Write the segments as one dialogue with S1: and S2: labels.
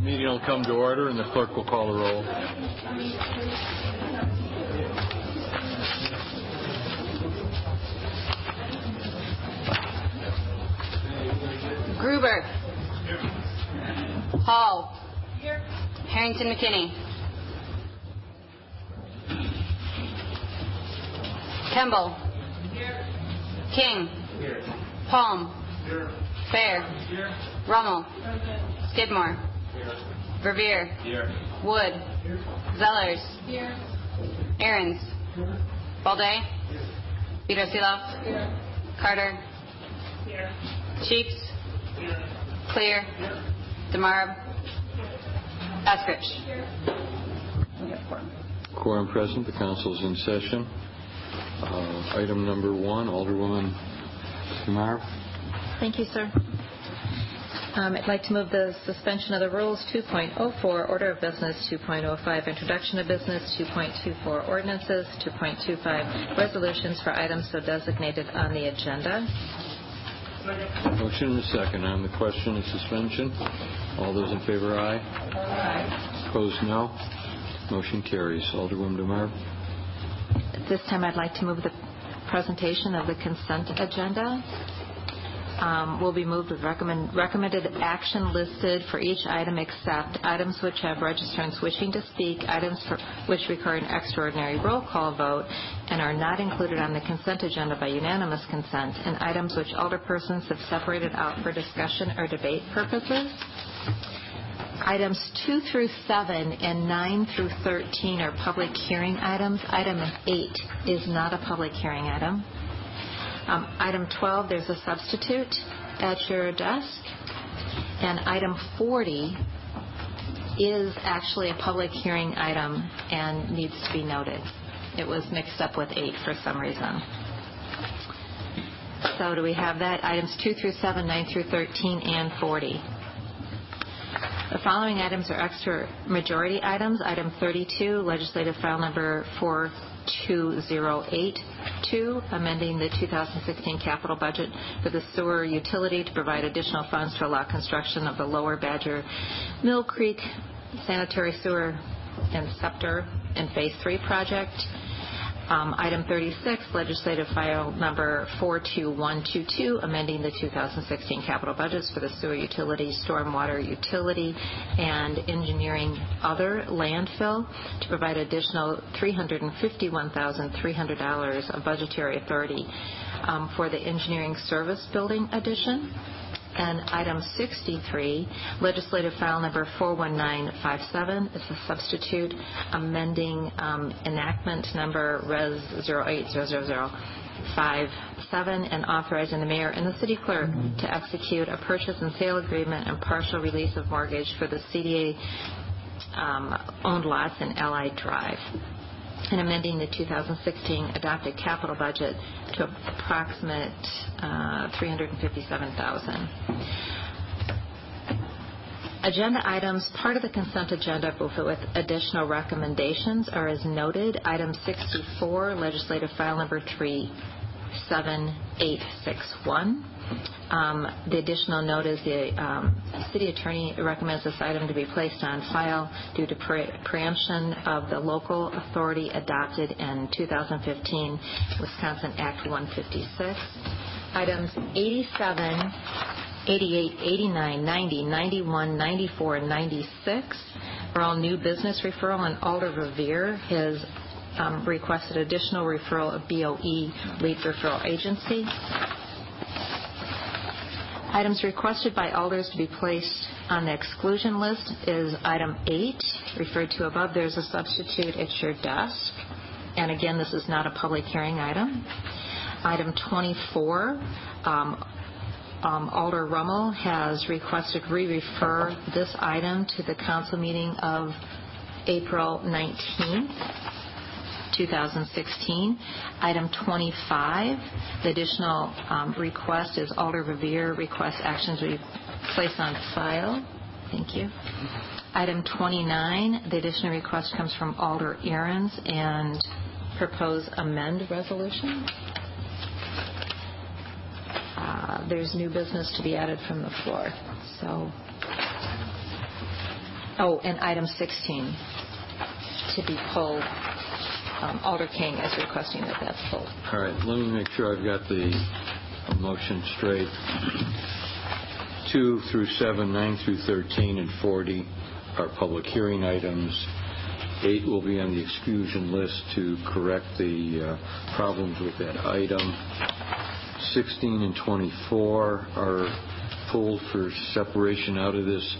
S1: Meeting will come to order, and the clerk will call the roll.
S2: Gruber. Hall. Harrington McKinney. Kemble. King. Palm. Phair. Rummel. Skidmore. Verveer. Wood. Zellers. Ahrens. Baldeh. Peter Siloff. Carter. Cheeks. Clear. DeMarb. Eskrich.
S1: Quorum present. The council is in session. Uh, item number one, Alderwoman DeMarb.
S3: Thank you, sir. Um, I'd like to move the suspension of the rules 2.04, order of business 2.05, introduction of business 2.24, ordinances 2.25, resolutions for items so designated on the agenda.
S1: Motion and a second on the question of suspension. All those in favor, aye.
S3: Aye.
S1: Opposed, no. Motion carries. Alderwoman DeMarb.
S3: At this time, I'd like to move the presentation of the consent agenda. Um, will be moved with recommended action listed for each item except items which have registrants wishing to speak, items which require an extraordinary roll call vote and are not included on the consent agenda by unanimous consent, and items which alderpersons have separated out for discussion or debate purposes. Items two through seven and nine through 13 are public hearing items. Item eight is not a public hearing item. Um, item 12, there's a substitute at your desk. And item 40 is actually a public hearing item and needs to be noted. It was mixed up with eight for some reason. So do we have that? Items two through seven, nine through 13, and 40. The following items are extra majority items. Item 32, legislative file number 42082, amending the 2016 capital budget for the sewer utility to provide additional funds to allow construction of the Lower Badger Mill Creek Sanitary Sewer and Septic in Phase 3 project. Um, item 36, legislative file number 42122, amending the 2016 capital budgets for the sewer utility, stormwater utility, and engineering other landfill to provide additional $351,300 of budgetary authority um, for the engineering service building addition. Item 63, legislative file number 41957, is a substitute amending um, enactment number Res. 080057 and authorizing the mayor and the city clerk to execute a purchase and sale agreement and partial release of mortgage for the CDA-owned um, lots in Allied Drive, and amending the 2016 adopted capital budget to approximate uh, 357,000. Agenda items, part of the consent agenda, with additional recommendations, are as noted. Item 64, legislative file number 37861. Um, the additional note is the um, city attorney recommends this item to be placed on file due to preemption of the local authority adopted in 2015, Wisconsin Act 156. Items 87, 88, 89, 90, 91, 94, and 96 are all new business referral, and Alder Verveer has Um, requested additional referral of BOE lead referral agency. Items requested by alders to be placed on the exclusion list is item eight, referred to above. There's a substitute at your desk. And again, this is not a public hearing item. Item 24, um, um, Alder Rummel has requested we refer this item to the council meeting of April 19th, 2016. Item 25, the additional um, request is Alder Verveer requests actions to be placed on file. Thank you. Item 29, the additional request comes from Alder Ahrens and propose amend resolution. Uh, there's new business to be added from the floor. So oh, and item 16 to be pulled. Um, Alder King is requesting that that's pulled.
S1: All right, let me make sure I've got the motion straight. 2 through 7, 9 through 13, and 40 are public hearing items. 8 will be on the exclusion list to correct the uh, problems with that item. 16 and 24 are pulled for separation out of this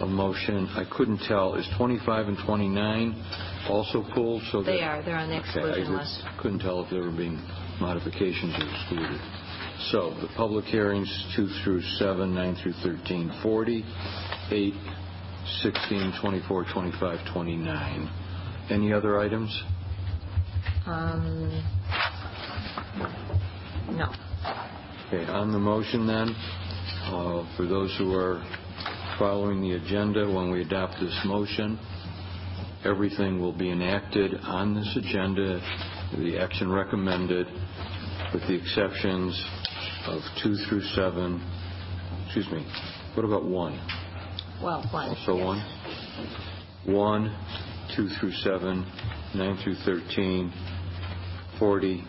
S1: uh, motion. I couldn't tell, is 25 and 29 also pulled? So that-
S3: They are. They're on the
S1: Okay, I
S3: exclusion list.
S1: couldn't tell if there were being modifications or excluded. So the public hearings, 2 through 7, 9 through 13, 40, 8, 16, 24, 25, 29. Any other items?
S3: Um, No.
S1: Okay, on the motion then, uh, for those who are following the agenda, when we adopt this motion, everything will be enacted on this agenda, the action recommended, with the exceptions of 2 through 7, excuse me, what about 1?
S3: Well, one.
S1: Also. 1? 1, 2 through 7, 9 through 13, 40,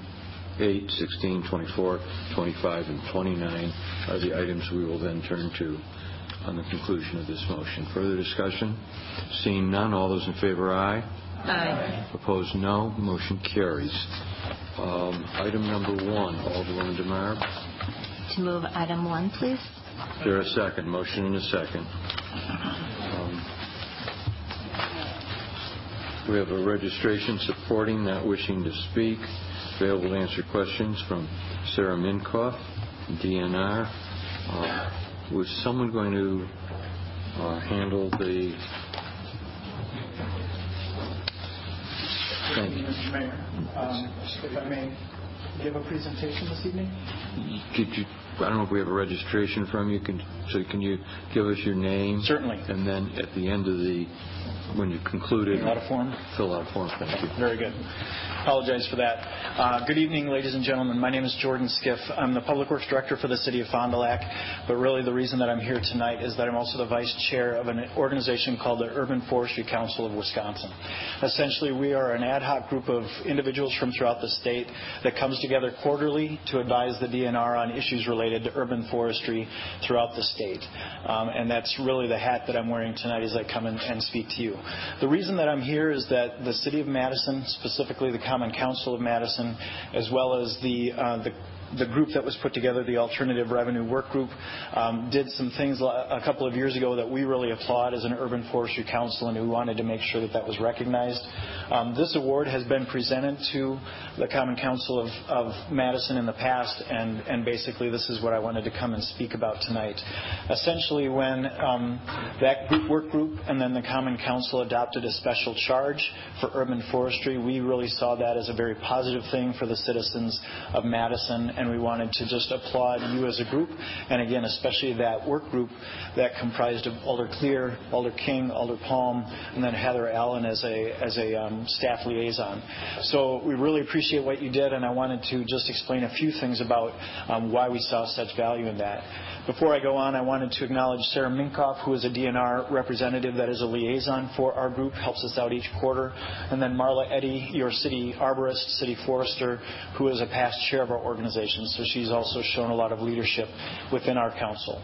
S1: 8, 16, 24, 25, and 29 are the items we will then turn to on the conclusion of this motion. Further discussion? Seeing none, all those in favor, aye.
S3: Aye.
S1: Opposed, no. Motion carries. Um, Item number one, Alderwoman DeMarb.
S3: To move item one, please.
S1: Is there a second? Motion and a second. Um, We have a registration supporting, not wishing to speak. Available to answer questions from Sarah Minkoff, DNR. Uh, Was someone going to uh, handle the... Thank you.
S4: Mr. Mayor, um, if I may give a presentation this evening?
S1: Could you, I don't know if we have a registration from you, can, so can you give us your name?
S4: Certainly.
S1: And then at the end of the, when you concluded...
S4: Fill out a form?
S1: Fill out a form, thank you.
S4: Very good. Apologize for that. Uh, Good evening, ladies and gentlemen. My name is Jordan Skiff. I'm the Public Works Director for the City of Fond du Lac, but really the reason that I'm here tonight is that I'm also the Vice Chair of an organization called the Urban Forestry Council of Wisconsin. Essentially, we are an ad hoc group of individuals from throughout the state that comes together quarterly to advise the DNR on issues related to urban forestry throughout the state. Um, And that's really the hat that I'm wearing tonight as I come and and speak to you. The reason that I'm here is that the City of Madison, specifically the Common Council of Madison, as well as the, uh, the the group that was put together, the Alternative Revenue Work Group, um, did some things a couple of years ago that we really applaud as an urban forestry council, and we wanted to make sure that that was recognized. Um, this award has been presented to the Common Council of, Madison in the past, and, basically this is what I wanted to come and speak about tonight. Essentially, when um, that group, work group and then the Common Council adopted a special charge for urban forestry, we really saw that as a very positive thing for the citizens of Madison, and we wanted to just applaud you as a group, and again, especially that work group that comprised of Alder Clear, Alder King, Alder Palm, and then Heather Allen as a as a um, staff liaison. So we really appreciate what you did, and I wanted to just explain a few things about um, why we saw such value in that. Before I go on, I wanted to acknowledge Sarah Minkoff, who is a DNR representative that is a liaison for our group, helps us out each quarter. And then Marla Eddy, your city arborist, city forester, who is a past chair of our organization. So she's also shown a lot of leadership within our council.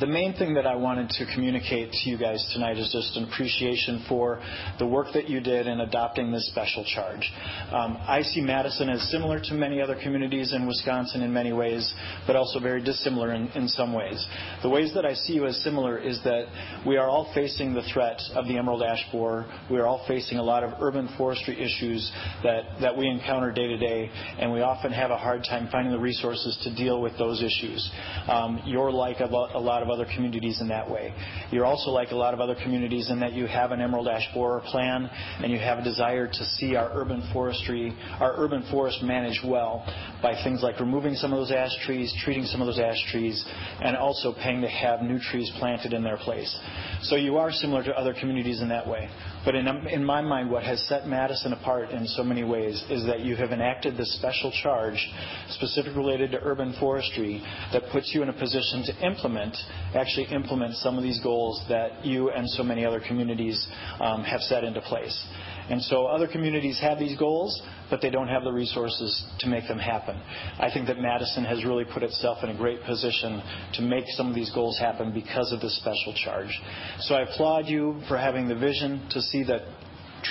S4: The main thing that I wanted to communicate to you guys tonight is just an appreciation for the work that you did in adopting this special charge. Um, I see Madison as similar to many other communities in Wisconsin in many ways, but also very dissimilar in, in some ways. The ways that I see you as similar is that we are all facing the threat of the emerald ash borer. We are all facing a lot of urban forestry issues that, that we encounter day to day, and we often have a hard time finding the resources to deal with those issues. Um, you're like a, lo- a lot of other communities in that way. You're also like a lot of other communities in that you have an emerald ash borer plan and you have a desire to see our urban forestry, our urban forest managed well by things like removing some of those ash trees, treating some of those ash trees, and also paying to have new trees planted in their place. So you are similar to other communities in that way. But in my mind, what has set Madison apart in so many ways is that you have enacted this special charge specifically related to urban forestry that puts you in a position to implement, actually implement some of these goals that you and so many other communities um, have set into place. And so other communities have these goals, but they don't have the resources to make them happen. I think that Madison has really put itself in a great position to make some of these goals happen because of this special charge. So I applaud you for having the vision to see that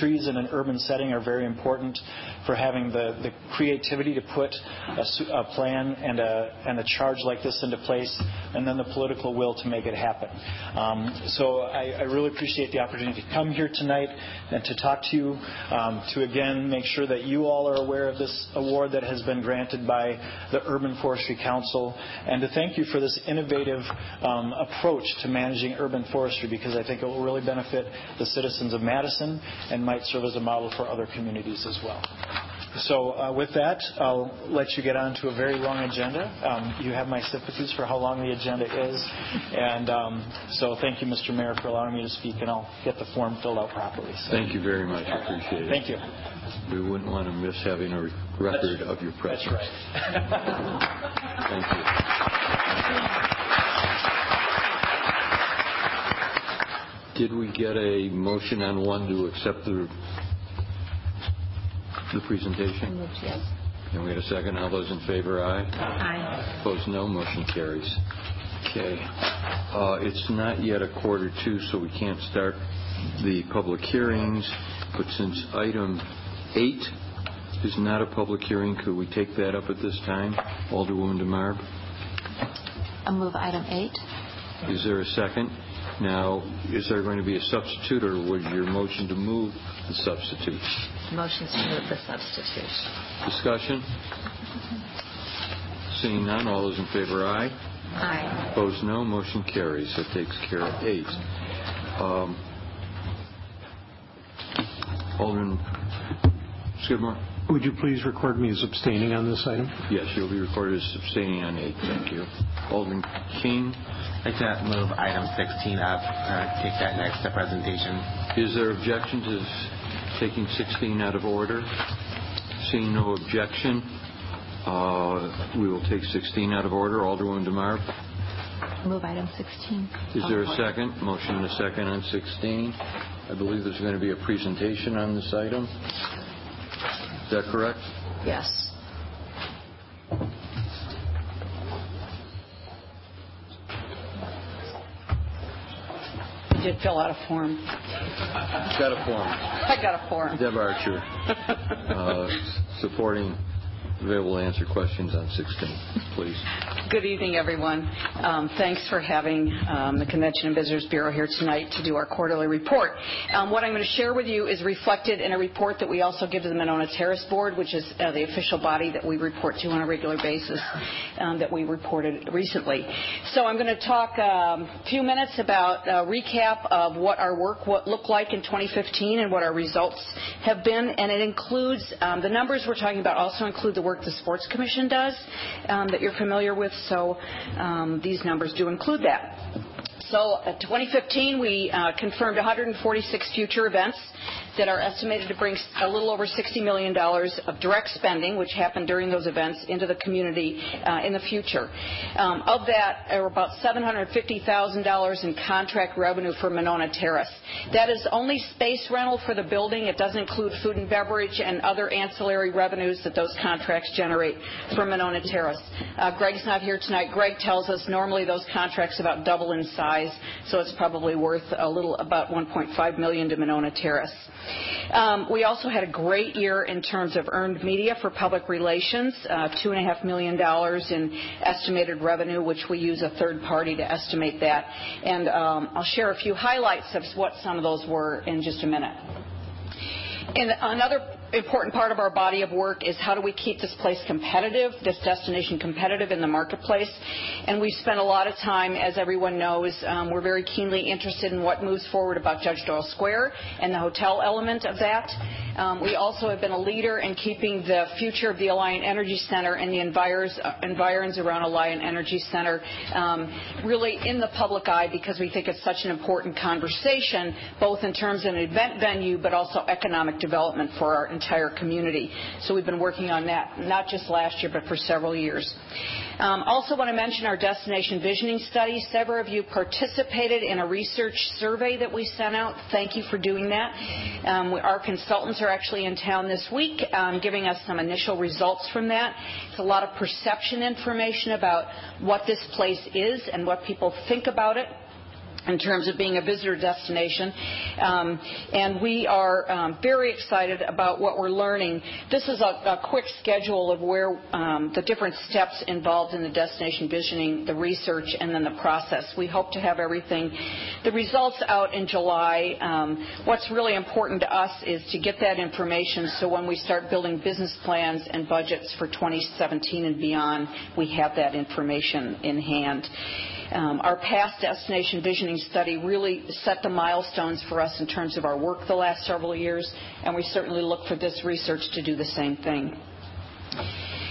S4: trees in an urban setting are very important, for having the creativity to put a plan and a charge like this into place, and then the political will to make it happen. Um, so I really appreciate the opportunity to come here tonight and to talk to you, um, to again make sure that you all are aware of this award that has been granted by the Urban Forestry Council, and to thank you for this innovative um, approach to managing urban forestry because I think it will really benefit the citizens of Madison and might serve as a model for other communities as well. So uh, with that, I'll let you get on to a very long agenda. Um, you have my sympathies for how long the agenda is. And um, so thank you, Mr. Mayor, for allowing me to speak, and I'll get the form filled out properly.
S1: Thank you very much. I appreciate it.
S4: Thank you.
S1: We wouldn't want to miss having a record of your presence.
S4: That's right.
S1: Thank you. Did we get a motion on one to accept the the presentation?
S3: Yes.
S1: And we had a second. All those in favor, aye?
S3: Aye.
S1: Opposed, no. Motion carries. Okay. Uh, it's not yet a quarter to, so we can't start the public hearings. But since item eight is not a public hearing, could we take that up at this time? Alderwoman DeMarb?
S3: I'll move item eight.
S1: Is there a second? Now, is there going to be a substitute, or was your motion to move the substitute?
S3: Motion to move the substitute.
S1: Discussion? Seeing none, all those in favor, aye?
S3: Aye.
S1: Opposed, no. Motion carries. That takes care of eight. Um, Alderman Skidmore?
S5: Would you please record me as abstaining on this item?
S1: Yes, you'll be recorded as abstaining on eight. Thank you. Alderman King?
S6: I'd like to move item 16 up, uh, take that next to presentation.
S1: Is there objection to taking 16 out of order? Seeing no objection, uh, we will take 16 out of order. Alderwoman DeMarb?
S3: Move item 16.
S1: Is there a second? Motion and a second on 16. I believe there's going to be a presentation on this item. Is that correct?
S3: Yes.
S7: You did fill out a form.
S1: Got a form.
S7: I got a form.
S1: Deb Archer, uh, supporting, available to answer questions on 16. Please.
S7: Good evening, everyone. Um, thanks for having um, the Convention and Visitors Bureau here tonight to do our quarterly report. Um, what I'm going to share with you is reflected in a report that we also give to the Monona Terrace Board, which is uh, the official body that we report to on a regular basis that we reported recently. So I'm going to talk a few minutes about a recap of what our work looked like in 2015 and what our results have been. And it includes the numbers we're talking about also include the work the Sports Commission does um, that you're familiar with. So um, these numbers do include that. So uh, in 2015, we uh, confirmed 146 future events that are estimated to bring a little over $60 million of direct spending, which happened during those events, into the community uh, in the future. Um, of that, were about $750,000 in contract revenue for Monona Terrace. That is only space rental for the building. It doesn't include food and beverage and other ancillary revenues that those contracts generate for Monona Terrace. Uh, Greg's not here tonight. Greg tells us normally those contracts about double in size, so it's probably worth a little about 1.5 million to Monona Terrace. Um, we also had a great year in terms of earned media for public relations, uh, $2.5 million in estimated revenue, which we use a third party to estimate that. And um, I'll share a few highlights of what some of those were in just a minute. And another important part of our body of work is how do we keep this place competitive, this destination competitive in the marketplace. And we spent a lot of time, as everyone knows, we're very keenly interested in what moves forward about Judge Doyle Square and the hotel element of that. Um, we also have been a leader in keeping the future of the Alliant Energy Center and the environs, uh, around Alliant Energy Center um, really in the public eye because we think it's such an important conversation, both in terms of an event venue but also economic development for our entire community. So we've been working on that not just last year but for several years. Um, also want to mention our destination visioning study. Several of you participated in a research survey that we sent out. Thank you for doing that. Um, we, our consultants are actually in town this week um, giving us some initial results from that. It's a lot of perception information about what this place is and what people think about it in terms of being a visitor destination. Um, and we are um, very excited about what we're learning. This is a, a quick schedule of where um, the different steps involved in the destination visioning, the research, and then the process. We hope to have everything, the results out in July. Um, what's really important to us is to get that information so when we start building business plans and budgets for 2017 and beyond, we have that information in hand. Um, our past destination visioning study really set the milestones for us in terms of our work the last several years, and we certainly look for this research to do the same thing.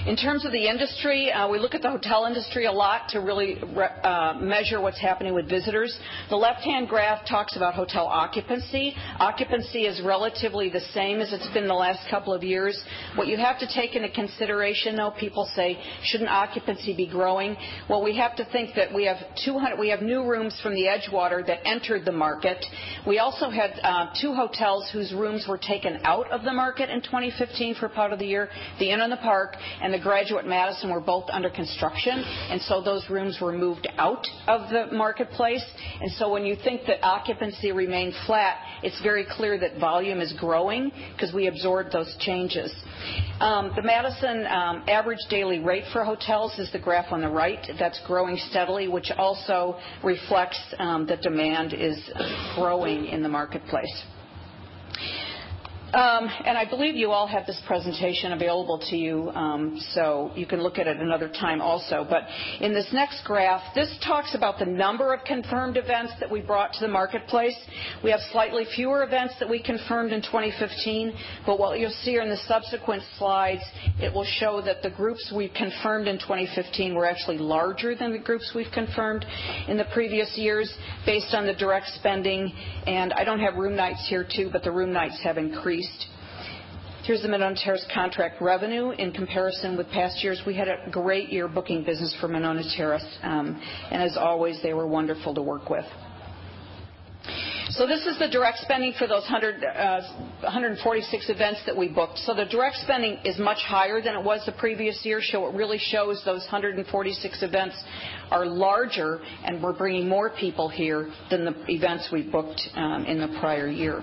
S7: In terms of the industry, uh, we look at the hotel industry a lot to really uh, measure what's happening with visitors. The left-hand graph talks about hotel occupancy. Occupancy is relatively the same as it's been the last couple of years. What you have to take into consideration, though, people say, shouldn't occupancy be growing? Well, we have to think that we have 200, we have new rooms from the Edgewater that entered the market. We also had uh, two hotels whose rooms were taken out of the market in 2015 for part of the year, the Inn on the Park and and the Graduate Madison were both under construction, and so those rooms were moved out of the marketplace. And so when you think that occupancy remained flat, it's very clear that volume is growing because we absorbed those changes. Um, the Madison um, average daily rate for hotels is the graph on the right. That's growing steadily, which also reflects um, that demand is growing in the marketplace. Um, and I believe you all have this presentation available to you, um, so you can look at it another time also. But in this next graph, this talks about the number of confirmed events that we brought to the marketplace. We have slightly fewer events that we confirmed in 2015, but what you'll see in the subsequent slides, it will show that the groups we confirmed in 2015 were actually larger than the groups we've confirmed in the previous years based on the direct spending. And I don't have room nights here too, but the room nights have increased increased. Here's the Monona Terrace contract revenue. In comparison with past years, we had a great year booking business for Monona Terrace, um, and as always, they were wonderful to work with. So this is the direct spending for those 100, uh, 146 events that we booked. So the direct spending is much higher than it was the previous year. So it really shows those 146 events are larger, and we're bringing more people here than the events we booked um, in the prior year.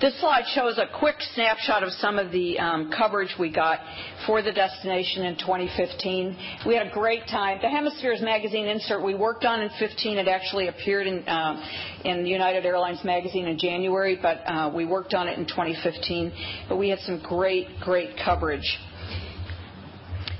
S7: This slide shows a quick snapshot of some of the um, coverage we got for the destination in 2015. We had a great time. The Hemispheres magazine insert we worked on in 15, it actually appeared in, um, United Airlines magazine in January, but uh, we worked on it in 2015. But we had some great, great coverage.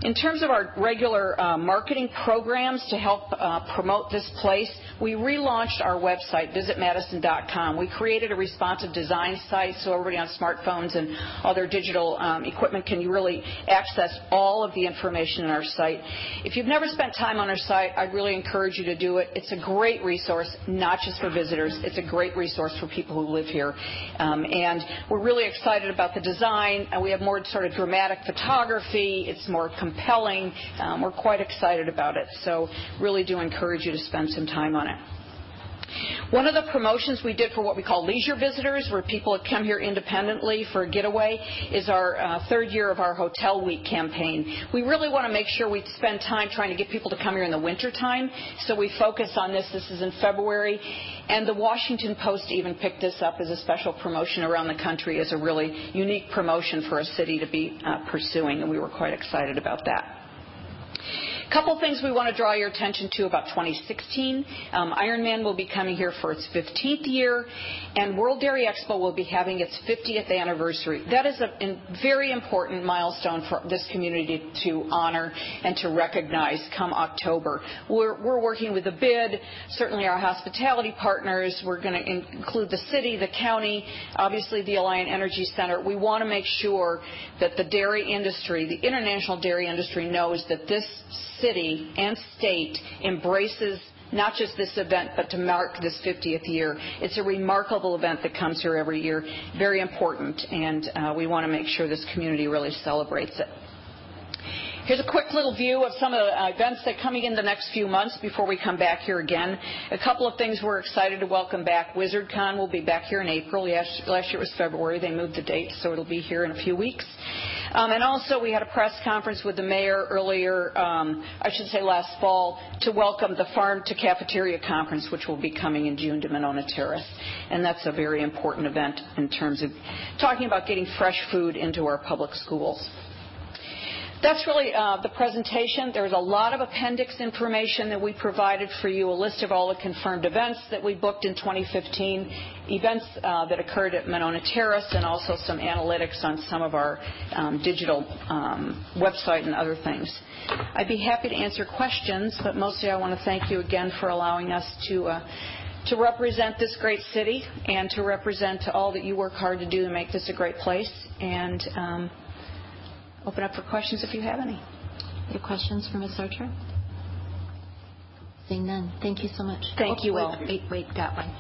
S7: In terms of our regular uh, marketing programs to help uh, promote this place, we relaunched our website, visitmadison.com. We created a responsive design site so everybody on smartphones and other digital um, equipment can really access all of the information in our site. If you've never spent time on our site, I'd really encourage you to do it. It's a great resource, not just for visitors. It's a great resource for people who live here. Um, and we're really excited about the design. And we have more sort of dramatic photography. It's more compelling. Um, we're quite excited about it. So really do encourage you to spend some time on it. One of the promotions we did for what we call leisure visitors, where people have come here independently for a getaway, is our uh, third year of our Hotel Week campaign. We really want to make sure we spend time trying to get people to come here in the wintertime, so we focus on this. This is in February, and the Washington Post even picked this up as a special promotion around the country as a really unique promotion for a city to be uh, pursuing, and we were quite excited about that. Couple things we want to draw your attention to about 2016. Um, Ironman will be coming here for its 15th year, and World Dairy Expo will be having its 50th anniversary. That is a, a very important milestone for this community to honor and to recognize come October. We're, we're working with the bid, certainly our hospitality partners. We're going to include the city, the county, obviously the Alliant Energy Center. We want to make sure that the dairy industry, the international dairy industry, knows that this city and state embraces not just this event, but to mark this 50th year. It's a remarkable event that comes here every year, very important, and uh, we want to make sure this community really celebrates it. Here's a quick little view of some of the uh, events that are coming in the next few months before we come back here again. A couple of things we're excited to welcome back. WizardCon will be back here in April. Last year it was February. They moved the date, so it'll be here in a few weeks. Um, and also, we had a press conference with the mayor earlier, um, I should say last fall, to welcome the Farm to Cafeteria Conference, which will be coming in June to Monona Terrace. And that's a very important event in terms of talking about getting fresh food into our public schools. That's really uh, the presentation. There's a lot of appendix information that we provided for you, a list of all the confirmed events that we booked in 2015, events uh, that occurred at Monona Terrace, and also some analytics on some of our um, digital um, website and other things. I'd be happy to answer questions, but mostly I want to thank you again for allowing us to uh, to represent this great city and to represent all that you work hard to do to make this a great place. And um, open up for questions if you have any.
S3: Any questions for Ms. Archer? Seeing none. Thank you so much.
S7: Thank
S3: oh,
S7: you
S3: wait,
S7: all.
S3: Wait, wait, got one.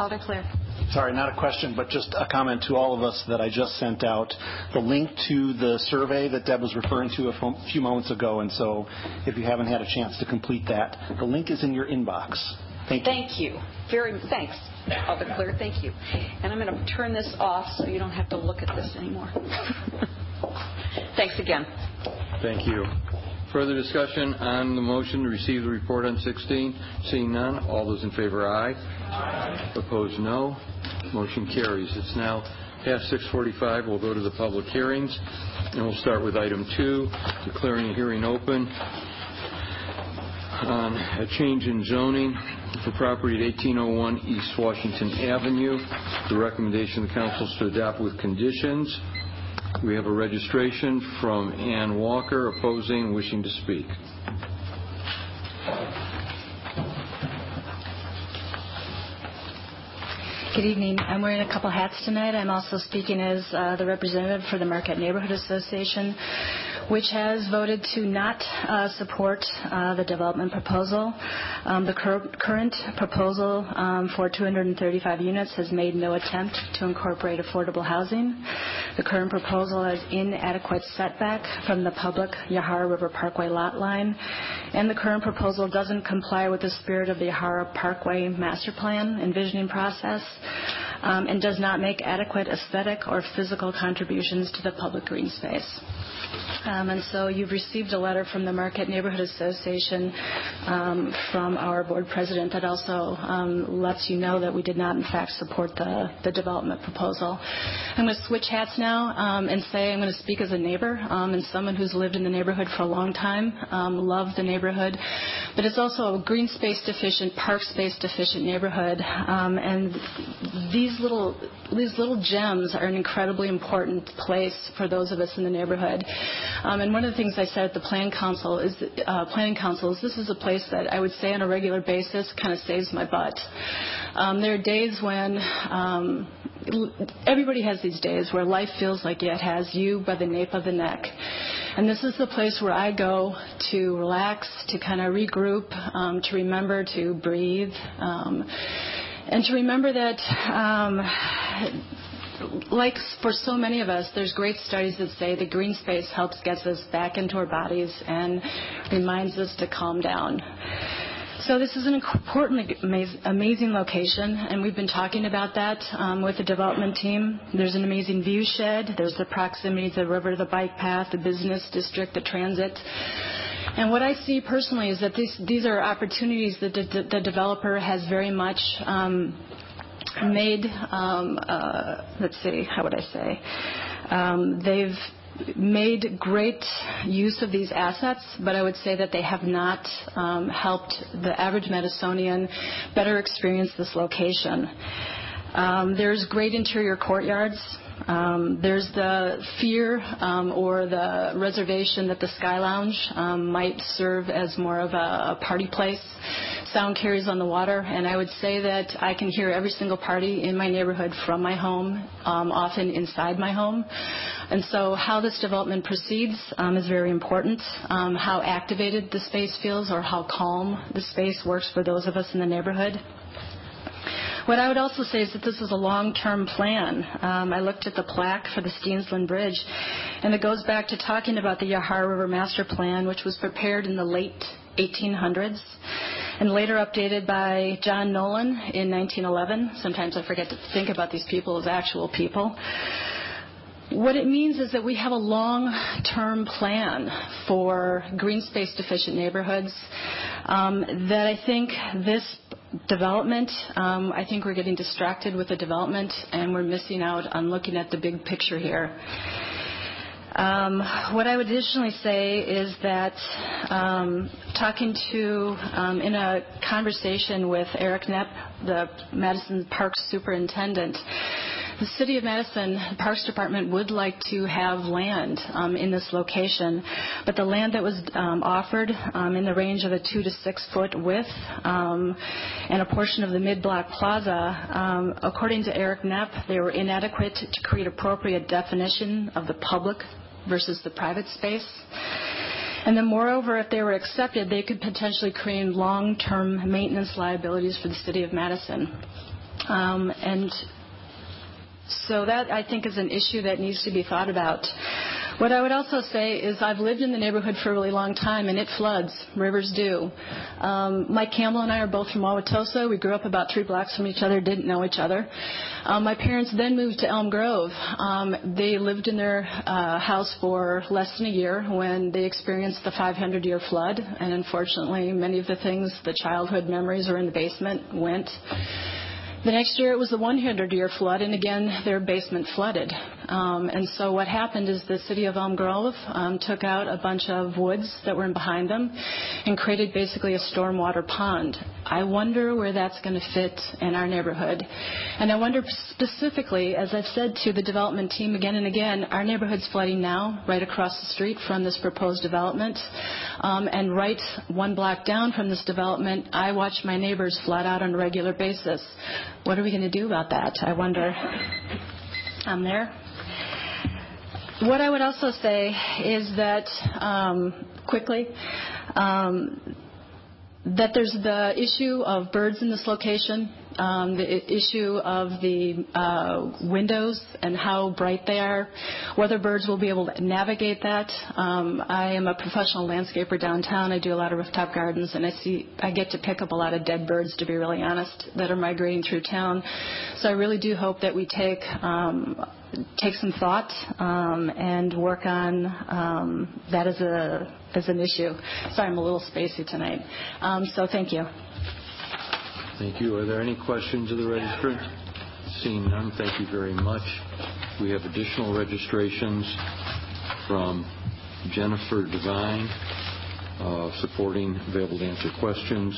S3: Alder Clear.
S8: Sorry, not a question, but just a comment to all of us that I just sent out. The link to the survey that Deb was referring to a few moments ago, and so if you haven't had a chance to complete that, the link is in your inbox. Thank you.
S7: Thank you. Very thanks, Alder Clear. Thank you. And I'm going to turn this off so you don't have to look at this anymore. Thanks again.
S1: Thank you. Further discussion on the motion to receive the report on 16? Seeing none, all those in favor, aye. Aye. Opposed, no. Motion carries. It's now past 6:45. We'll go to the public hearings, and we'll start with item two, declaring a hearing open on a change in zoning for property at 1801 East Washington Avenue. The recommendation of the council is to adopt with conditions. We have a registration from Ann Walker opposing, wishing to speak.
S9: Good evening. I'm wearing a couple hats tonight. I'm also speaking as uh, the representative for the Marquette Neighborhood Association which has voted to not uh, support uh, the development proposal. Um, the cur- current proposal um, for 235 units has made no attempt to incorporate affordable housing. The current proposal has inadequate setback from the public Yahara River Parkway lot line, and the current proposal doesn't comply with the spirit of the Yahara Parkway master plan envisioning process. Um, and does not make adequate aesthetic or physical contributions to the public green space. Um, and so you've received a letter from the Marquette Neighborhood Association um, from our board president that also um, lets you know that we did not, in fact, support the, development proposal. I'm going to switch hats now and say I'm going to speak as a neighbor and someone who's lived in the neighborhood for a long time, love the neighborhood, but it's also a green space deficient, park space deficient neighborhood. and these little gems are an incredibly important place for those of us in the neighborhood. Um, and one of the things I said at the plan council is, uh, planning council is this is a place that I would say on a regular basis kind of saves my butt. Um, there are days when um, everybody has these days where life feels like it has you by the nape of the neck. And this is the place where I go to relax, to kind of regroup, to remember to breathe, and to remember that like for so many of us, there's great studies that say the green space helps gets us back into our bodies and reminds us to calm down. So this is an important, amazing location, and we've been talking about that um, with the development team. There's an amazing view shed. There's the proximity to the river, the bike path, the business district, the transit. And what I see personally is that these, these are opportunities that the, the developer has very much um, made, um, uh, let's see, how would I say? Um, they've made great use of these assets, but I would say that they have not um, helped the average Madisonian better experience this location. There's great interior courtyards. Um, there's the fear um, or the reservation that the Sky Lounge um, might serve as more of a, a party place. Sound carries on the water, and I would say that I can hear every single party in my neighborhood from my home, um, often inside my home. And so, how this development proceeds um, is very important. Um, how activated the space feels, or how calm the space works for those of us in the neighborhood. What I would also say is that this is a long-term plan. Um, I looked at the plaque for the Steensland Bridge, and it goes back to talking about the Yahara River Master Plan, which was prepared in the late 1800s and later updated by John Nolen in 1911. Sometimes I forget to think about these people as actual people. What it means is that we have a long-term plan for green space deficient neighborhoods um, that I think this development, um, I think we're getting distracted with the development and we're missing out on looking at the big picture here. Um, what I would additionally say is that um, talking to, in a conversation with Eric Knepp, the Madison Parks superintendent, the City of Madison Parks Department would like to have land um, in this location, but the land that was um, offered um, in the range of a two to six foot width um, and a portion of the mid-block plaza, um, according to Eric Knepp, they were inadequate to create appropriate definition of the public versus the private space. And then, moreover, if they were accepted, they could potentially create long-term maintenance liabilities for the city of Madison. Um, and so that, I think, is an issue that needs to be thought about. What I would also say is I've lived in the neighborhood for a really long time, and it floods. Rivers do. Um, Mike Campbell and I are both from Wauwatosa. We grew up about three blocks from each other, didn't know each other. Um, my parents then moved to Elm Grove. Um, they lived in their uh, house for less than a year when they experienced the 500-year flood, and unfortunately, many of the things, the childhood memories, are in the basement went. The next year it was the 100 year flood, and again their basement flooded. Um, and so what happened is the city of Elm Grove um, took out a bunch of woods that were in behind them and created basically a stormwater pond. I wonder where that's going to fit in our neighborhood. And I wonder specifically, as I've said to the development team again and again, our neighborhood's flooding now right across the street from this proposed development. Um, and right one block down from this development, I watch my neighbors flood out on a regular basis. What are we going to do about that? I wonder. I'm there. What I would also say is that, um, quickly, um, that there's the issue of birds in this location, the issue of the uh, windows and how bright they are, whether birds will be able to navigate that. Um, I am a professional landscaper downtown. I do a lot of rooftop gardens, and I see I get to pick up a lot of dead birds, to be really honest, that are migrating through town. So I really do hope that we take um, take some thought um, and work on um, that as a as an issue. Sorry, I'm a little spacey tonight. Um, so thank you.
S1: Thank you. Are there any questions of the registrant? Seeing none, thank you very much. We have additional registrations from Jennifer Devine, uh, supporting available to answer questions.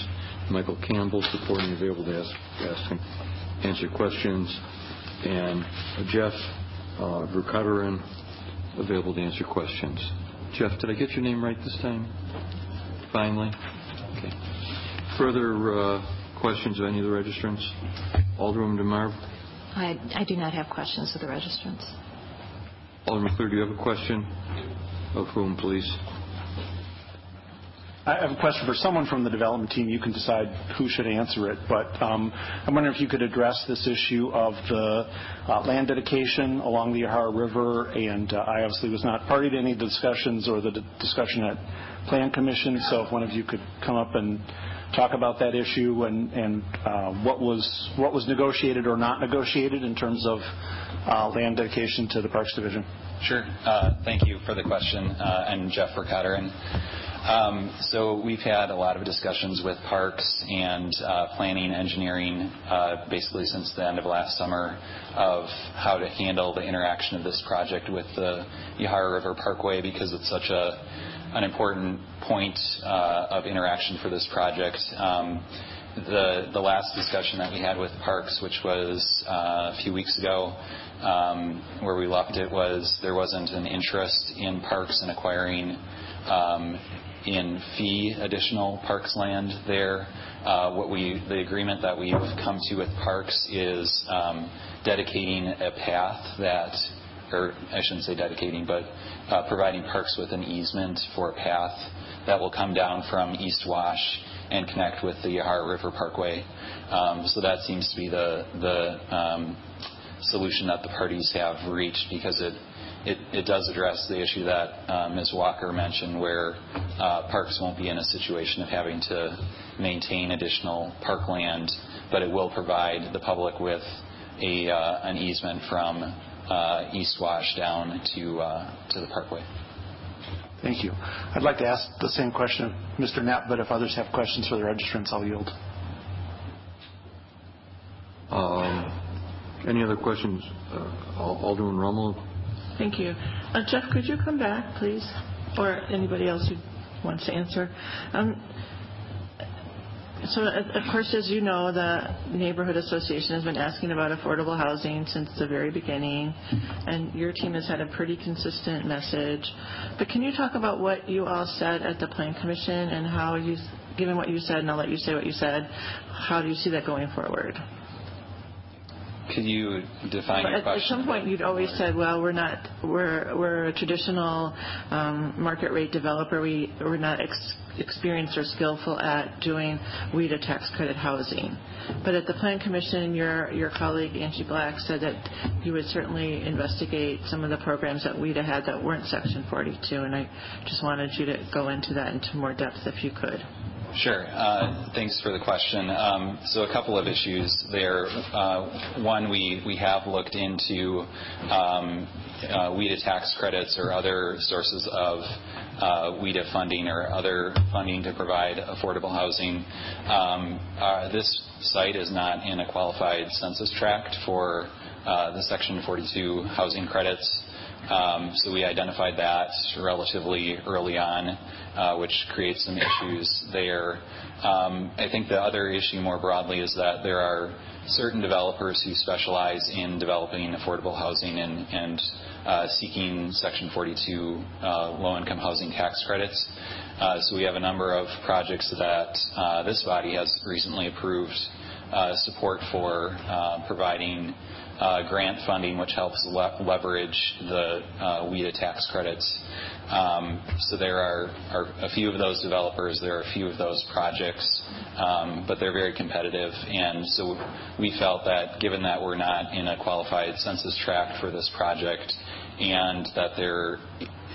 S1: Michael Campbell, supporting available to answer questions. And Jeff uh, available to answer questions. Jeff, did I get your name right this time? Finally? Okay. Further uh, questions of any of the registrants? Alderwoman DeMarb?
S3: I, I do not have questions of the registrants.
S1: Alderman Clear, do you have a question? Of whom, please?
S8: I have a question for someone from the development team. You can decide who should answer it. But um, I'm wondering if you could address this issue of the uh, land dedication along the Yahara River. And uh, I obviously was not party to any discussions or the d- discussion at Plan Commission. So if one of you could come up and talk about that issue and, uh, what was what was negotiated or not negotiated in terms of uh, land dedication to the Parks Division.
S10: Sure. Uh, thank you for the question, and Jeff Vercauteren. Um, so we've had a lot of discussions with parks and planning, engineering, basically since the end of last summer, of how to handle the interaction of this project with the Yahara River Parkway because it's such a an important point uh, of interaction for this project. Um, the last discussion that we had with Parks, which was uh, a few weeks ago, um, where we left it was there wasn't an interest in Parks in acquiring um, in fee additional Parks land there. Uh, the agreement that we've come to with Parks is dedicating a path that or I shouldn't say dedicating, but uh, providing Parks with an easement for a path that will come down from East Wash and connect with the Yahara River Parkway. Um, so that seems to be the the um, solution that the parties have reached because it it, it does address the issue that uh, Ms. Walker mentioned, where uh, parks won't be in a situation of having to maintain additional parkland, but it will provide the public with a uh, an easement from East Wash down to uh, to the parkway.
S8: Thank you. I'd like to ask the same question of Mr. Knepp, but if others have questions for the registrants, I'll yield.
S1: Um, Any other questions? Uh, Alderman Rummel?
S11: Thank you. Uh, Jeff, could you come back, please? Or anybody else who wants to answer. So, uh, of course, as you know, the Neighborhood Association has been asking about affordable housing since the very beginning, and your team has had a pretty consistent message. But can you talk about what you all said at the Plan Commission and how you, given what you said, and I'll let you say what you said, how do you see that going forward?
S10: Could you define your
S11: At, at some point, you'd always said, "Well, we're not. We're we're a traditional um, market rate developer. We we're not ex- experienced or skillful at doing WHEDA tax credit housing." But at the Plan Commission, your your colleague Angie Black said that you would certainly investigate some of the programs that WHEDA had that weren't Section 42, and I just wanted you to go into that into more depth if you could.
S10: Sure. Uh, Thanks for the question. Um, So a couple of issues there. Uh, One, we we have looked into um, uh, WHEDA tax credits or other sources of uh, WHEDA funding or other funding to provide affordable housing. Um, uh, This site is not in a qualified census tract for uh, the Section 42 housing credits. Um, so we identified that relatively early on, uh, which creates some issues there. Um, I think the other issue more broadly is that there are certain developers who specialize in developing affordable housing and, and uh, seeking Section 42 uh, low-income housing tax credits. Uh, so we have a number of projects that uh, this body has recently approved uh, support for uh, providing grant funding, which helps leverage the uh, WHEDA tax credits. Um, so there are, a few of those developers, there are a few of those projects, um, but they're very competitive. And so we felt that given that we're not in a qualified census tract for this project, and that there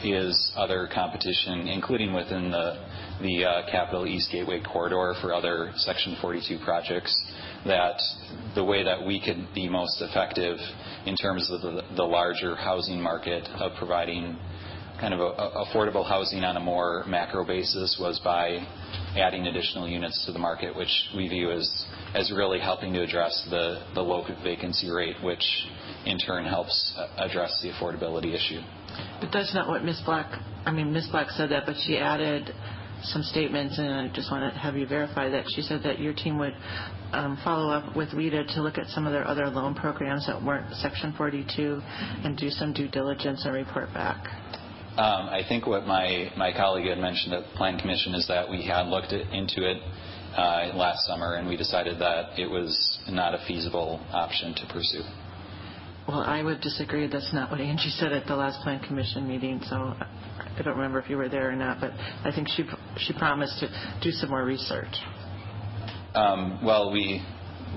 S10: is other competition, including within the the uh, Capital East Gateway corridor for other Section 42 projects, that the way that we could be most effective in terms of the, the larger housing market of providing kind of a, a affordable housing on a more macro basis was by adding additional units to the market, which we view as as really helping to address the, the low vacancy rate, which in turn helps address the affordability issue.
S11: But that's not what Ms. Black, I mean, Ms. Black said that, but she added some statements, and I just want to have you verify that. She said that your team would um, follow up with WHEDA to look at some of their other loan programs that weren't Section 42 and do some due diligence and report back.
S10: Um, I think what my, my colleague had mentioned at the Plan Commission is that we had looked into it uh, last summer and we decided that it was not a feasible option to pursue.
S11: Well, I would disagree. That's not what Angie said at the last Plan Commission meeting, so I don't remember if you were there or not, but I think she she promised to do some more research.
S10: Um, well, we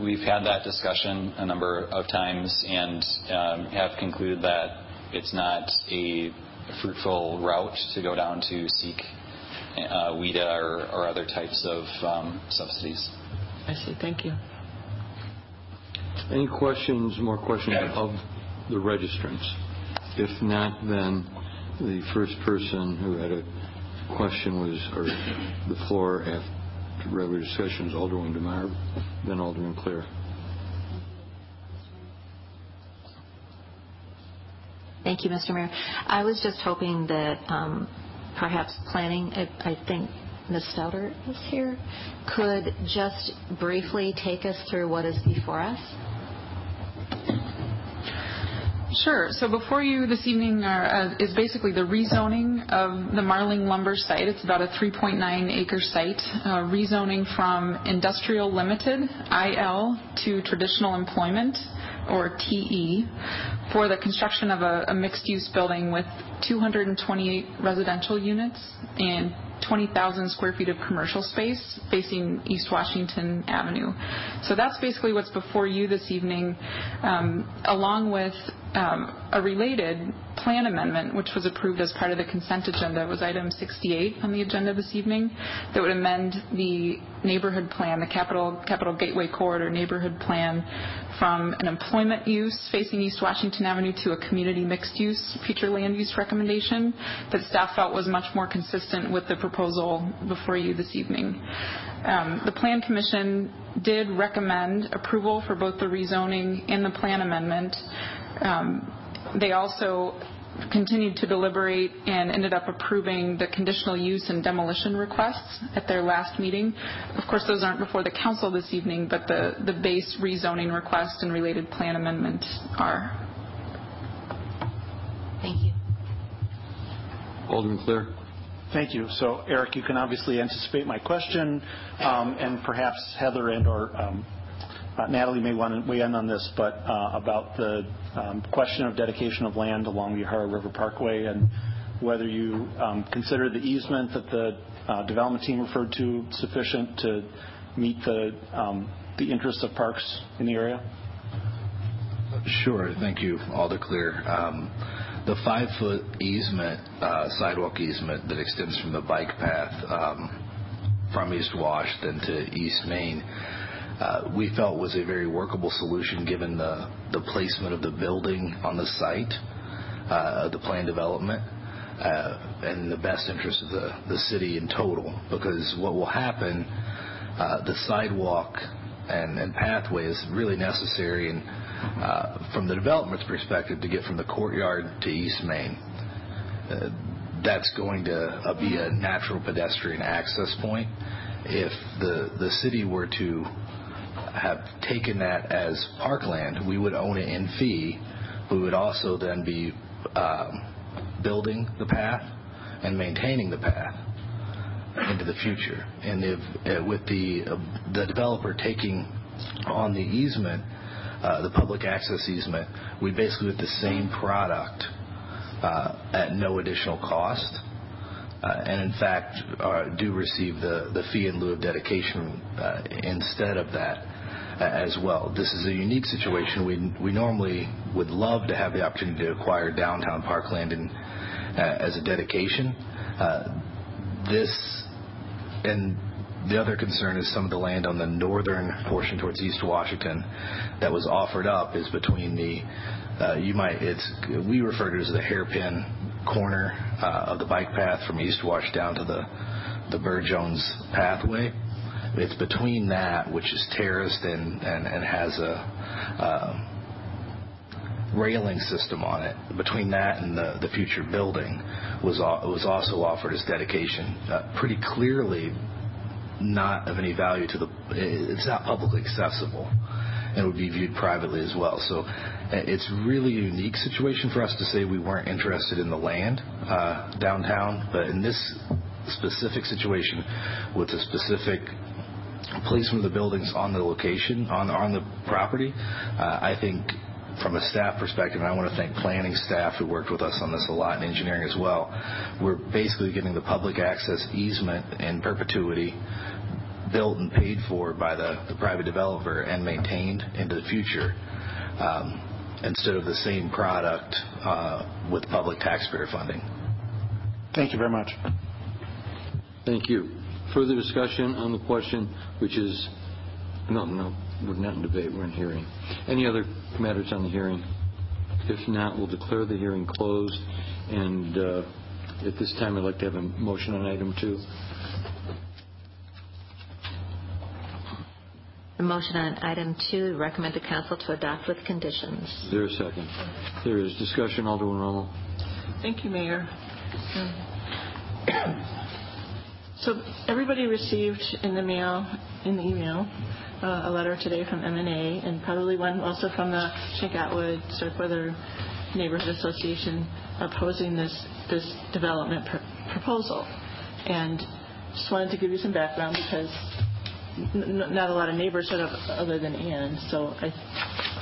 S10: we've had that discussion a number of times and um, have concluded that it's not a fruitful route to go down to seek uh, WHEDA or, or other types of um, subsidies.
S11: I see. Thank you.
S1: Any questions, more questions of the registrants? If not, then the first person who had a question was, or the floor after regular discussion was Alderman DeMarb, then Alderman Clear.
S3: Thank you, Mr. Mayor. I was just hoping that um, perhaps planning, I I think Ms. Stouder is here, could just briefly take us through what is before us.
S12: Sure. So before you this evening are, uh, is basically the rezoning of the Marling Lumber site. It's about a 3.9 acre site, uh, rezoning from industrial limited, IL, to traditional employment, or TE, for the construction of a, mixed-use building with 228 residential units and 20,000 square feet of commercial space facing East Washington Avenue. So that's basically what's before you this evening, um, along with a related plan amendment, which was approved as part of the consent agenda, was item 68 on the agenda this evening, that would amend the neighborhood plan, the Capital, Capital Gateway Corridor neighborhood plan, from an employment use facing East Washington Avenue to a community mixed use future land use recommendation that staff felt was much more consistent with the proposal before you this evening. Um, the Plan Commission did recommend approval for both the rezoning and the plan amendment. Um, they also continued to deliberate and ended up approving the conditional use and demolition requests at their last meeting. Of course, those aren't before the council this evening, but the, the base rezoning request and related plan amendment are.
S3: Thank you.
S1: Alderman Clear.
S8: Thank you. So, Eric, you can obviously anticipate my question, um, and perhaps Heather and/or um, uh, Natalie may want to weigh in on this, but uh, about the um, question of dedication of land along the Yahara River Parkway and whether you um, consider the easement that the uh, development team referred to sufficient to meet the um, the interests of parks in the area.
S13: Sure. Thank you. Um, the five-foot easement, uh, sidewalk easement that extends from the bike path from East Washington to East Main, uh, we felt was a very workable solution given the, placement of the building on the site, uh, the planned development, uh, and the best interest of the, the city in total. Because what will happen, uh, the sidewalk and, pathway is really necessary and uh, from the development's perspective to get from the courtyard to East Main. Uh, that's going to uh, be a natural pedestrian access point. If the the city were to have taken that as parkland, we would own it in fee. We would also then be um, building the path and maintaining the path into the future. And if uh, with the uh, the developer taking on the easement, uh, the public access easement, we basically get the same product uh, at no additional cost. Uh, and in fact, uh, do receive the, the fee in lieu of dedication instead of that as well. This is a unique situation. We, we normally would love to have the opportunity to acquire downtown parkland in, as a dedication. this and the other concern is some of the land on the northern portion towards East Washington that was offered up is between the uh, you might it's we refer to it as the hairpin corner uh, of the bike path from East Wash down to the the Burr Jones pathway. It's between that, which is terraced and and, and has a uh, railing system on it. Between that and the, the future building was was also offered as dedication. Uh, pretty clearly, not of any value to the, it's not publicly accessible and would be viewed privately as well. So it's really a unique situation for us to say we weren't interested in the land uh, downtown, but in this specific situation with a specific placement of the buildings on the location, on, on the property, uh, I think from a staff perspective, and I want to thank planning staff who worked with us on this a lot and engineering as well, we're basically getting the public access easement in perpetuity built and paid for by the, the private developer and maintained into the future um, instead of the same product uh, with public taxpayer funding.
S8: Thank you very much.
S1: Thank you. Further discussion on the question, which is no, no, we're not in debate, we're in hearing. Any other matters on the hearing? If not, we'll declare the hearing closed and uh, At this time, I'd like to have a motion on item two.
S3: The motion on item two, recommend to council to adopt with conditions.
S1: Is there a second? There is discussion. Alderman Rummel.
S11: Thank you, Mayor. So everybody received in the mail, in the email, uh, a letter today from M&A and probably one also from the Schenk-Atwood Starkweather Neighborhood Association opposing this this development pr- proposal. And just wanted to give you some background because n- not a lot of neighbors showed up other than Ann, so I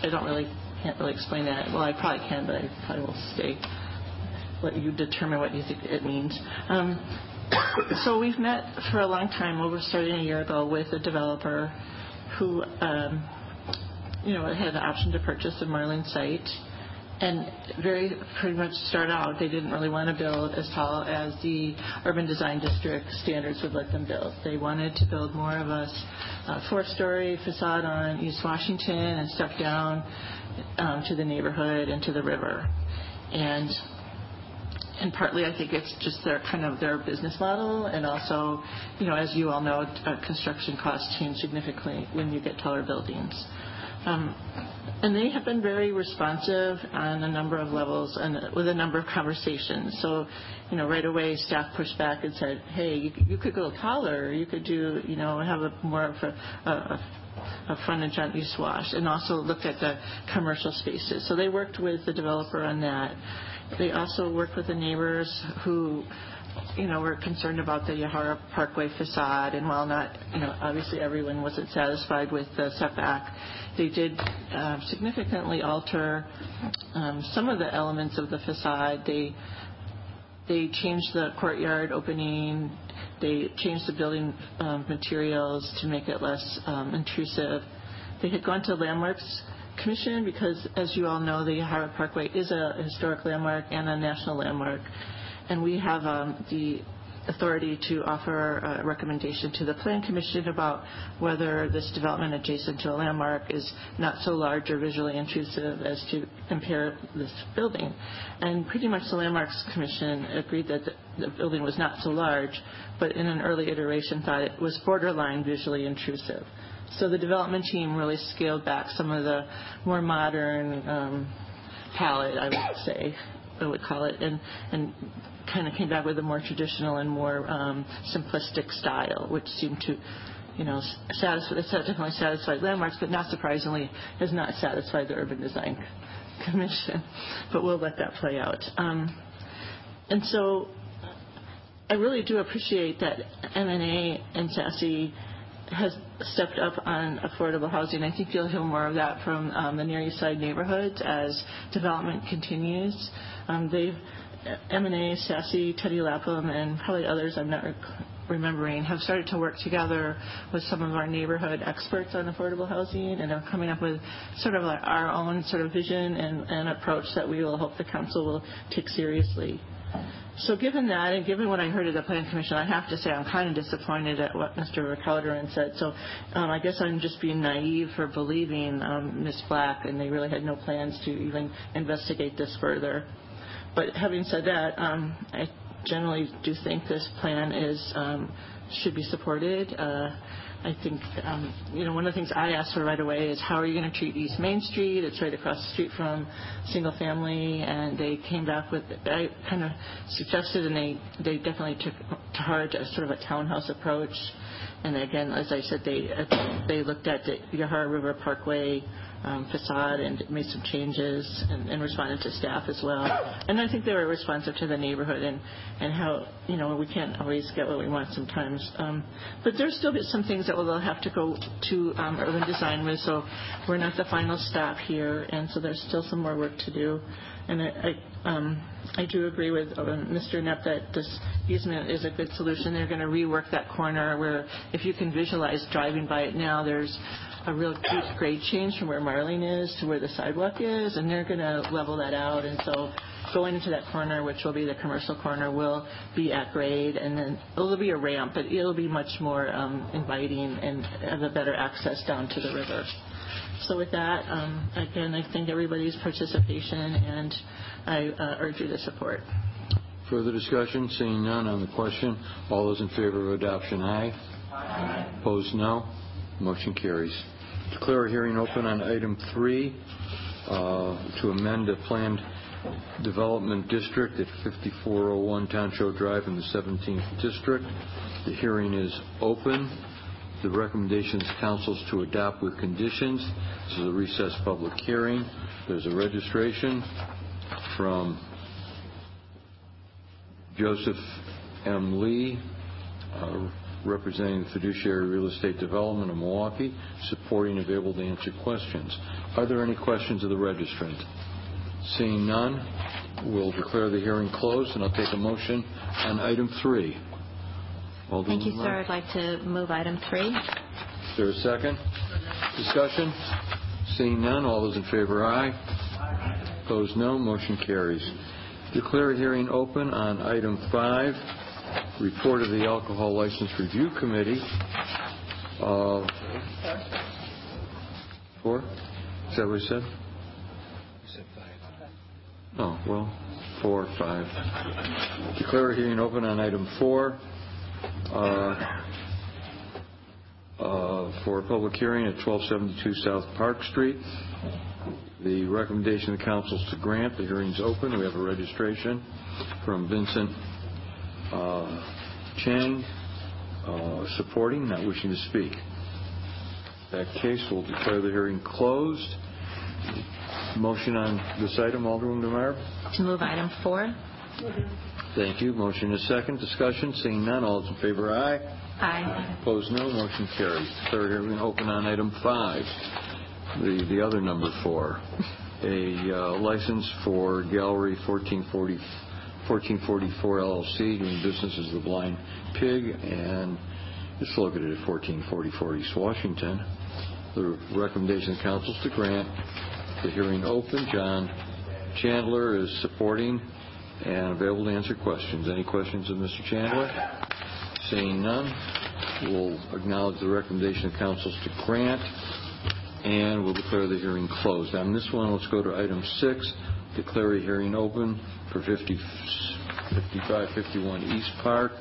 S11: I don't really can't really explain that. Well, I probably can, but I probably will stay let you determine what you think it means. Um, so we've met for a long time, over starting a year ago, with a developer who, um, you know, had the option to purchase the Marling site. And very pretty much start out, they didn't really want to build as tall as the urban design district standards would let them build. They wanted to build more of a, a four-story facade on East Washington and step down um, to the neighborhood and to the river. And and partly I think it's just their kind of their business model, and also, you know, as you all know, uh, construction costs change significantly when you get taller buildings. Um, and they have been very responsive on a number of levels and with a number of conversations. So, you know, right away staff pushed back and said, "Hey, you, you could go taller. You could do, you know, have a more of a, a, a frontage on East Wash, and also looked at the commercial spaces. So they worked with the developer on that. They also worked with the neighbors who, you know, were concerned about the Yahara Parkway facade. And while not, you know, obviously everyone wasn't satisfied with the setback, they did uh, significantly alter um, some of the elements of the facade. They they changed the courtyard opening. They changed the building um, materials to make it less um, intrusive. They had gone to landmarks Commission because, as you all know, the Yahara Parkway is a historic landmark and a national landmark, and we have um, the authority to offer a recommendation to the Plan Commission about whether this development adjacent to a landmark is not so large or visually intrusive as to impair this building. And pretty much the Landmarks Commission agreed that the, building was not so large, but in an early iteration thought it was borderline visually intrusive. So the development team really scaled back some of the more modern um, palette, I would say, I would call it, and, and kind of came back with a more traditional and more um, simplistic style, which seemed to, you know, satisfy, definitely satisfied landmarks, but not surprisingly has not satisfied the Urban Design Commission. But we'll let that play out. Um, and so I really do appreciate that M&A and SASY has stepped up on affordable housing. I think you'll hear more of that from um, the Near East Side neighborhoods as development continues. Um, they've M&A, SASY, Teddy Lapham, and probably others I'm not rec- remembering have started to work together with some of our neighborhood experts on affordable housing and are coming up with sort of our own sort of vision and, and approach that we will hope the council will take seriously. So given that, and given what I heard at the Plan Commission, I have to say I'm kind of disappointed at what Mr. Calderon said. So um, I guess I'm just being naive for believing um, Ms. Black, and they really had no plans to even investigate this further. But having said that, um, I generally do think this plan is um, should be supported. I think, um, you know, one of the things I asked for right away is how are you going to treat East Main Street? It's right across the street from single family, and they came back with, I kind of suggested, and they, they definitely took to heart a sort of a townhouse approach. And again, as I said, they, they looked at the Yahara River Parkway facade and made some changes and, and responded to staff as well. And I think they were responsive to the neighborhood and, and how, you know, we can't always get what we want sometimes. Um, but there's still some things that we'll have to go to um, urban design with, so we're not the final stop here, and so there's still some more work to do. And I, I, um, I do agree with uh, Mr. Knepp that this easement is a good solution. They're going to rework that corner where if you can visualize driving by it now, there's a real deep grade change from where Marling is to where the sidewalk is, and they're going to level that out. And so going into that corner, which will be the commercial corner, will be at grade, and then it'll be a ramp, but it'll be much more um, inviting and have a better access down to the river. So with that, um, again, I thank everybody's participation, and I uh, urge you to support.
S1: Further discussion? Seeing none on the question, all those in favor of adoption, aye. Aye. Opposed, no. Motion carries. Declare a hearing open on item three uh, to amend a planned development district at 5401 Township Drive in the 17th District. The hearing is open. The recommendation is council's to adopt with conditions. This is a recessed public hearing. There's a registration from Joseph M. Lee, uh, representing the Fiduciary Real Estate Development of Milwaukee, supporting and available to answer questions. Are there any questions of the registrant? Seeing none, we'll declare the hearing closed, and I'll take a motion on item three. Alderman
S3: Thank you, sir. I'd like to move item three.
S1: Is there a second? Discussion? Seeing none, all those in favor, aye. Opposed, no. Motion carries. Declare a hearing open on item five, report of the Alcohol License Review Committee. Uh, Four? Is that what we said? You said five. Oh, well, four, five. Declare a hearing open on item four uh, uh, for a public hearing at 1272 South Park Street. The recommendation of the council is to grant. The hearing's open. We have a registration from Vincent Chang uh, supporting, not wishing to speak. That case, we'll declare the hearing closed. Motion on this item, Alderwoman DeMarb?
S3: To move item four.
S1: Thank you. Motion is second. Discussion. Seeing none, all those in favor, aye.
S3: Aye.
S1: Opposed, no. Motion carries. Declare hearing open on item five, the the other number four. A uh, license for Gallery 1440 1444 LLC, doing business as The Blind Pig, and it's located at 1444 East Washington. The recommendation of council is to grant the hearing open. John Chandler is supporting and available to answer questions. Any questions of Mr. Chandler? Seeing none, we'll acknowledge the recommendation of councils to grant, and we'll declare the hearing closed. On this one, let's go to item six, declare a hearing open for 50 5551 East Park,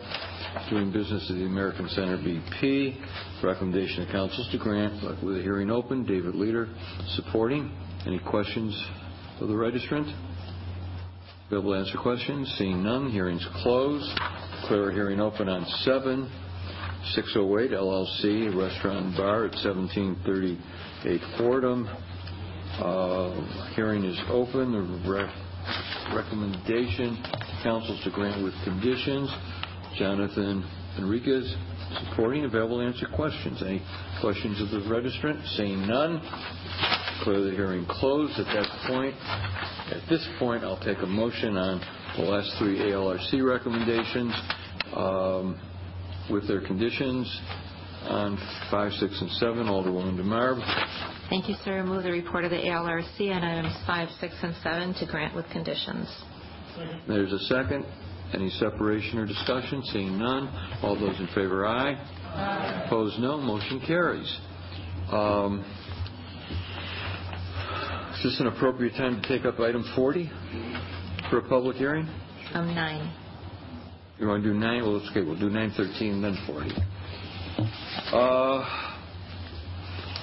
S1: doing business at the American Center BP. Recommendation of councils to grant, with a hearing open. David Leader supporting. Any questions of the registrant? Available to answer questions? Seeing none, hearing's closed. Declare a hearing open on 7 608 LLC, Restaurant and Bar at 1738 Fordham. Uh, hearing is open. The rec- recommendation council is to grant with conditions. Jonathan Enriquez supporting. Available to answer questions. Any questions of the registrant? Seeing none, declare the hearing closed. At that point, at this point, I'll take a motion on the last three ALRC recommendations um, with their conditions on five, six, and seven. Alderwoman DeMarb.
S3: Thank you, sir. Move the report of the ALRC on items five, six, and seven to grant with conditions.
S1: There's a second. Any separation or discussion? Seeing none. All those in favor, aye. Aye. Opposed, no. Motion carries. Um, is this an appropriate time to take up item 40 for a public hearing?
S3: Um, nine.
S1: You want to do nine? Well, okay, we'll do 913 and then 40. Uh,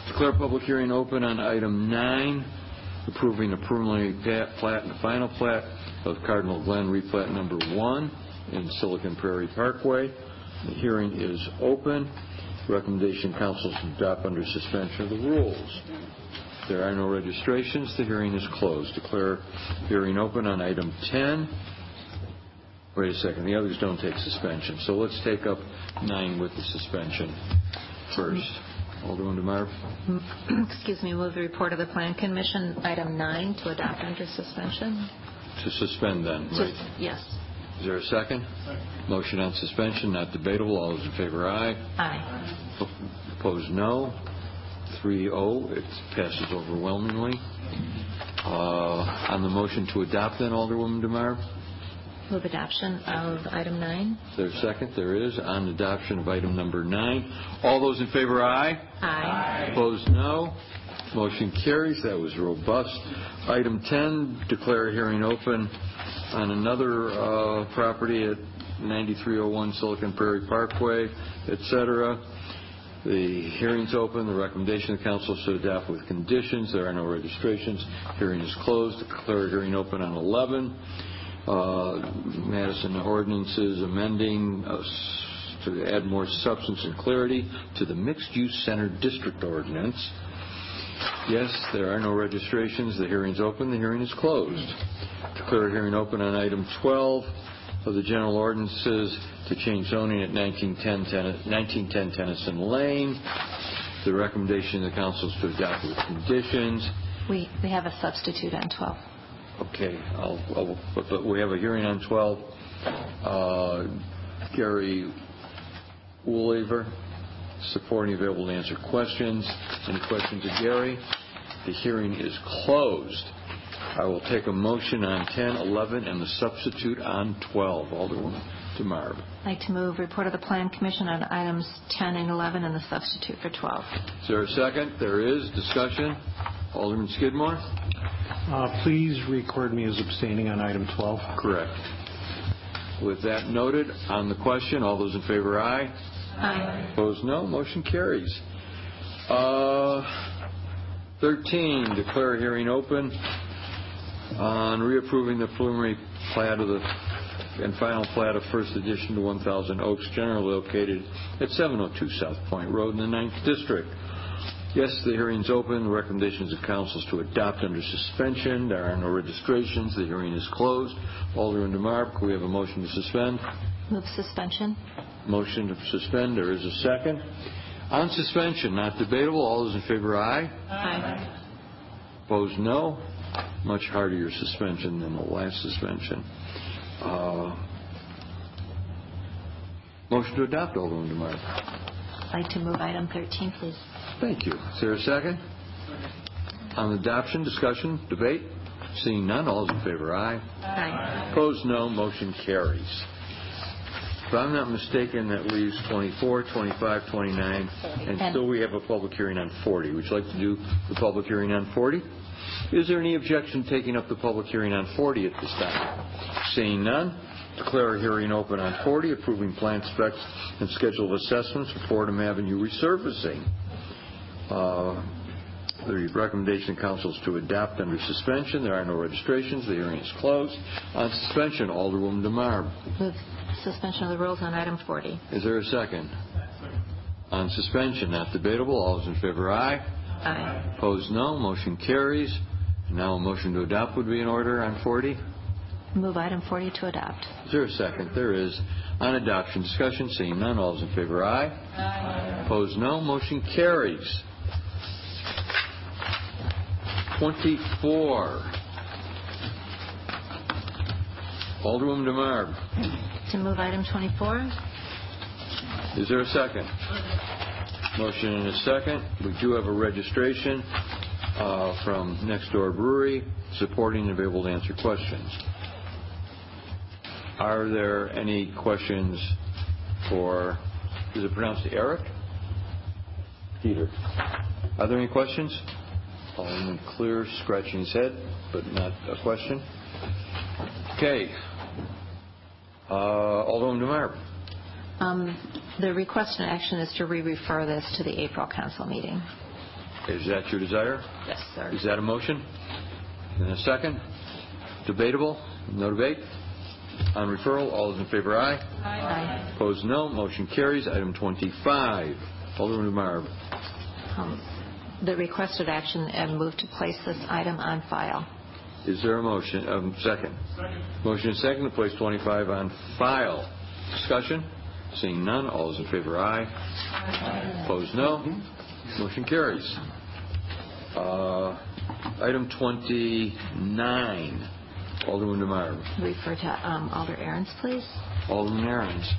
S1: declare public hearing open on item nine, approving the preliminary plat and the final plat of Cardinal Glen replat number one in Silicon Prairie Parkway. The hearing is open. Recommendation council is to adopt under suspension of the rules. There are no registrations. The hearing is closed. Declare hearing open on item 10. Wait a second. The others don't take suspension. So let's take up nine with the suspension first. Alderman DeMarb.
S3: Excuse me. Move the report of the Plan Commission, item nine, to adopt under suspension.
S1: To suspend then, right?
S3: Yes.
S1: Is there a second? Motion on suspension, not debatable. All those in favor, aye.
S3: Aye.
S1: Opposed, no. 3-0. It passes overwhelmingly. Uh, on the motion to adopt then, Alderwoman DeMarb.
S3: Move adoption of item nine.
S1: Is there a second? There is. On adoption of item number nine. All those in favor, aye.
S3: Aye.
S1: Opposed, no. Motion carries. That was robust. Item 10, declare a hearing open on another uh, property at 9301 Silicon Prairie Parkway, et cetera. The hearing's open. The recommendation of the council is to adopt with conditions. There are no registrations. Hearing is closed. Declare a hearing open on 11. Uh, Madison ordinances amending uh, to add more substance and clarity to the mixed-use center district ordinance. Yes, there are no registrations. The hearing's open. The hearing is closed. Declare a hearing open on item 12 of the general ordinances to change zoning at 1910 Tenn- 1910 Tennyson Lane. The recommendation of the council is to adopt with conditions.
S3: We have a substitute on 12.
S1: Okay, I'll, I'll- but but we have a hearing on 12. Uh, Gary Woolaver, supporting, available to answer questions. Any questions of Gary? The hearing is closed. I will take a motion on 10, 11, and the substitute on 12. Alderman DeMarb.
S3: I'd like to move report of the Plan Commission on items 10 and 11 and the substitute for 12.
S1: Is there a second? There is. Discussion? Alderman Skidmore?
S5: Uh, Please record me as abstaining on item 12.
S1: Correct. With that noted, on the question, all those in favor, aye.
S3: Aye.
S1: Opposed, no. Motion carries. Uh, 13, declare a hearing open on reapproving the preliminary plat of the, and final plat of First Edition to 1000 Oaks, generally located at 702 South Point Road in the Ninth District. Yes, the hearing's open. The recommendations of council is to adopt under suspension. There are no registrations. The hearing is closed. Alderman DeMarb, can we have a motion to suspend?
S3: Move suspension.
S1: Motion to suspend, there is a second. On suspension, not debatable, all those in favor, aye.
S3: Aye.
S1: Opposed, no. Much harder your suspension than the last suspension. Uh, Motion to adopt, Alderman DeMarb.
S3: I'd like to move item 13, please.
S1: Thank you. Is there a second? On adoption, discussion, debate? Seeing none, all those in favor, aye.
S3: Aye.
S1: Opposed, no. Motion carries. If I'm not mistaken, that leaves 24, 25, 29, and still we have a public hearing on 40. Would you like to do the public hearing on 40? Is there any objection to taking up the public hearing on 40 at this time? Seeing none, declare a hearing open on 40, approving plan specs and schedule of assessments for Fordham Avenue resurfacing. Uh, The recommendation of council is to adopt under suspension. There are no registrations. The hearing is closed. On suspension, Alderwoman DeMarb.
S3: Move suspension of the rules on item 40.
S1: Is there a second? On suspension, not debatable. All those in favor, aye.
S3: Aye.
S1: Opposed, no. Motion carries. Now a motion to adopt would be in order on 40.
S3: Move item 40 to adopt.
S1: Is there a second? There is. On adoption, discussion, seeing none. All those in favor, aye.
S3: Aye.
S1: Opposed, no. Motion carries. 24. Alderwoman DeMarb.
S3: To move item 24.
S1: Is there a second? Motion and a second. We do have a registration uh, from Next Door Brewery supporting and available to answer questions. Are there any questions for, is it pronounced Eric? Peter. Are there any questions? Alderman Clear scratching his head, but not a question. Okay. Uh, Alderman DeMarb.
S3: Um, The request and action is to re-refer this to the April council meeting.
S1: Is that your desire?
S3: Yes, sir.
S1: Is that a motion? And a second? Debatable? No debate? On referral, all those in favor, aye.
S3: Aye.
S1: Opposed, no. Motion carries. Item 25. Alderman DeMarv.
S3: The requested action and move to place this item on file.
S1: Is there a motion? Um, second. Motion and second to place 25 on file. Discussion? Seeing none, all those in favor, aye. Opposed, no. Motion carries. Uh, Item 29. Alderman DeMarb.
S3: Refer to um, Alder Ahrens, please.
S1: Alderman Ahrens.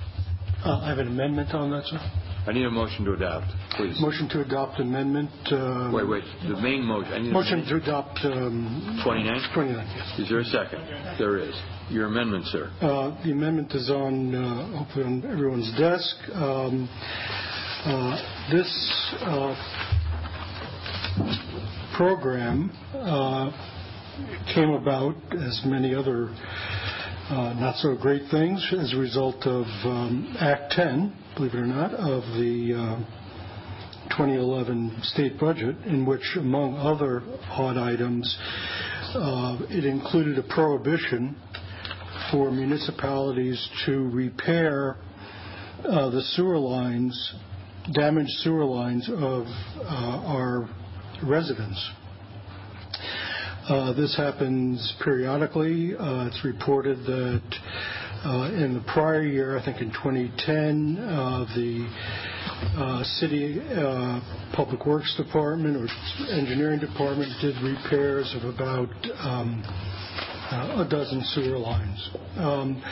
S14: Uh, I have an amendment on that, sir.
S1: I need a motion to adopt, please.
S14: Motion to adopt amendment. um,
S1: Wait, wait, the main motion. I need a-
S14: Motion to adopt. um,
S1: 29?
S14: 29, yes.
S1: Is there a second? There is. Your amendment, sir.
S14: Uh, The amendment is on, uh, hopefully on everyone's desk. Um, uh, This uh, program uh, came about, as many other not so great things, as a result of um, Act 10, believe it or not, of the uh, 2011 state budget, in which, among other odd items, uh, it included a prohibition for municipalities to repair uh, the sewer lines, damaged sewer lines of uh, our residents. Uh, this happens periodically. Uh, it's reported that uh, in the prior year, I think in 2010, uh, the city public works department or engineering department did repairs of about um, a dozen sewer lines. Um,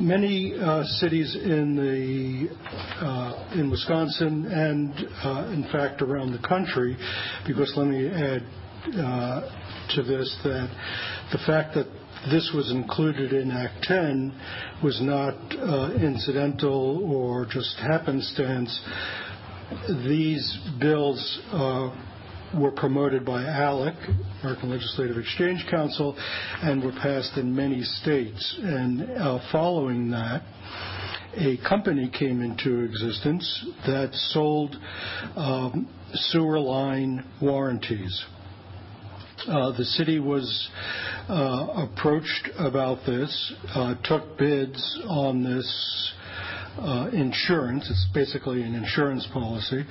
S14: many cities in the in Wisconsin and in fact around the country, because let me add to this that the fact that this was included in Act 10 was not uh, incidental or just happenstance. These bills uh, were promoted by ALEC, American Legislative Exchange Council, and were passed in many states. And uh, following that, a company came into existence that sold um, sewer line warranties. Uh, the city was uh, approached about this, uh, took bids on this insurance. It's basically an insurance policy.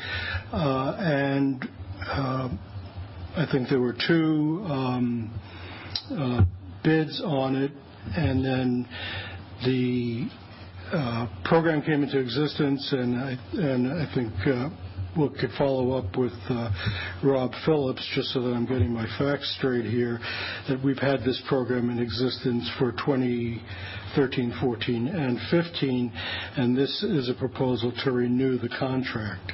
S14: And I think there were two um, bids on it, and then the program came into existence, and I, think could follow up with uh, Rob Phillips, just so that I'm getting my facts straight here, that we've had this program in existence for 2013, 14, and 15, and this is a proposal to renew the contract.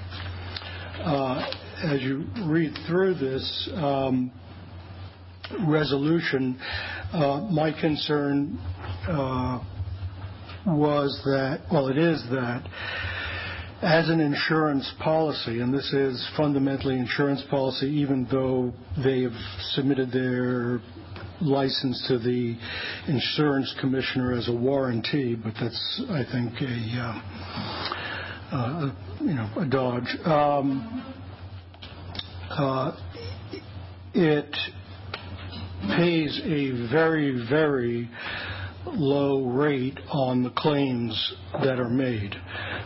S14: Uh, as you read through this um, resolution, uh, my concern was that, well, it is that as an insurance policy, and this is fundamentally insurance policy, even though they have submitted their license to the insurance commissioner as a warranty, but that's, I think, a uh, uh, you know a dodge. Um, uh, it pays a very, very low rate on the claims that are made.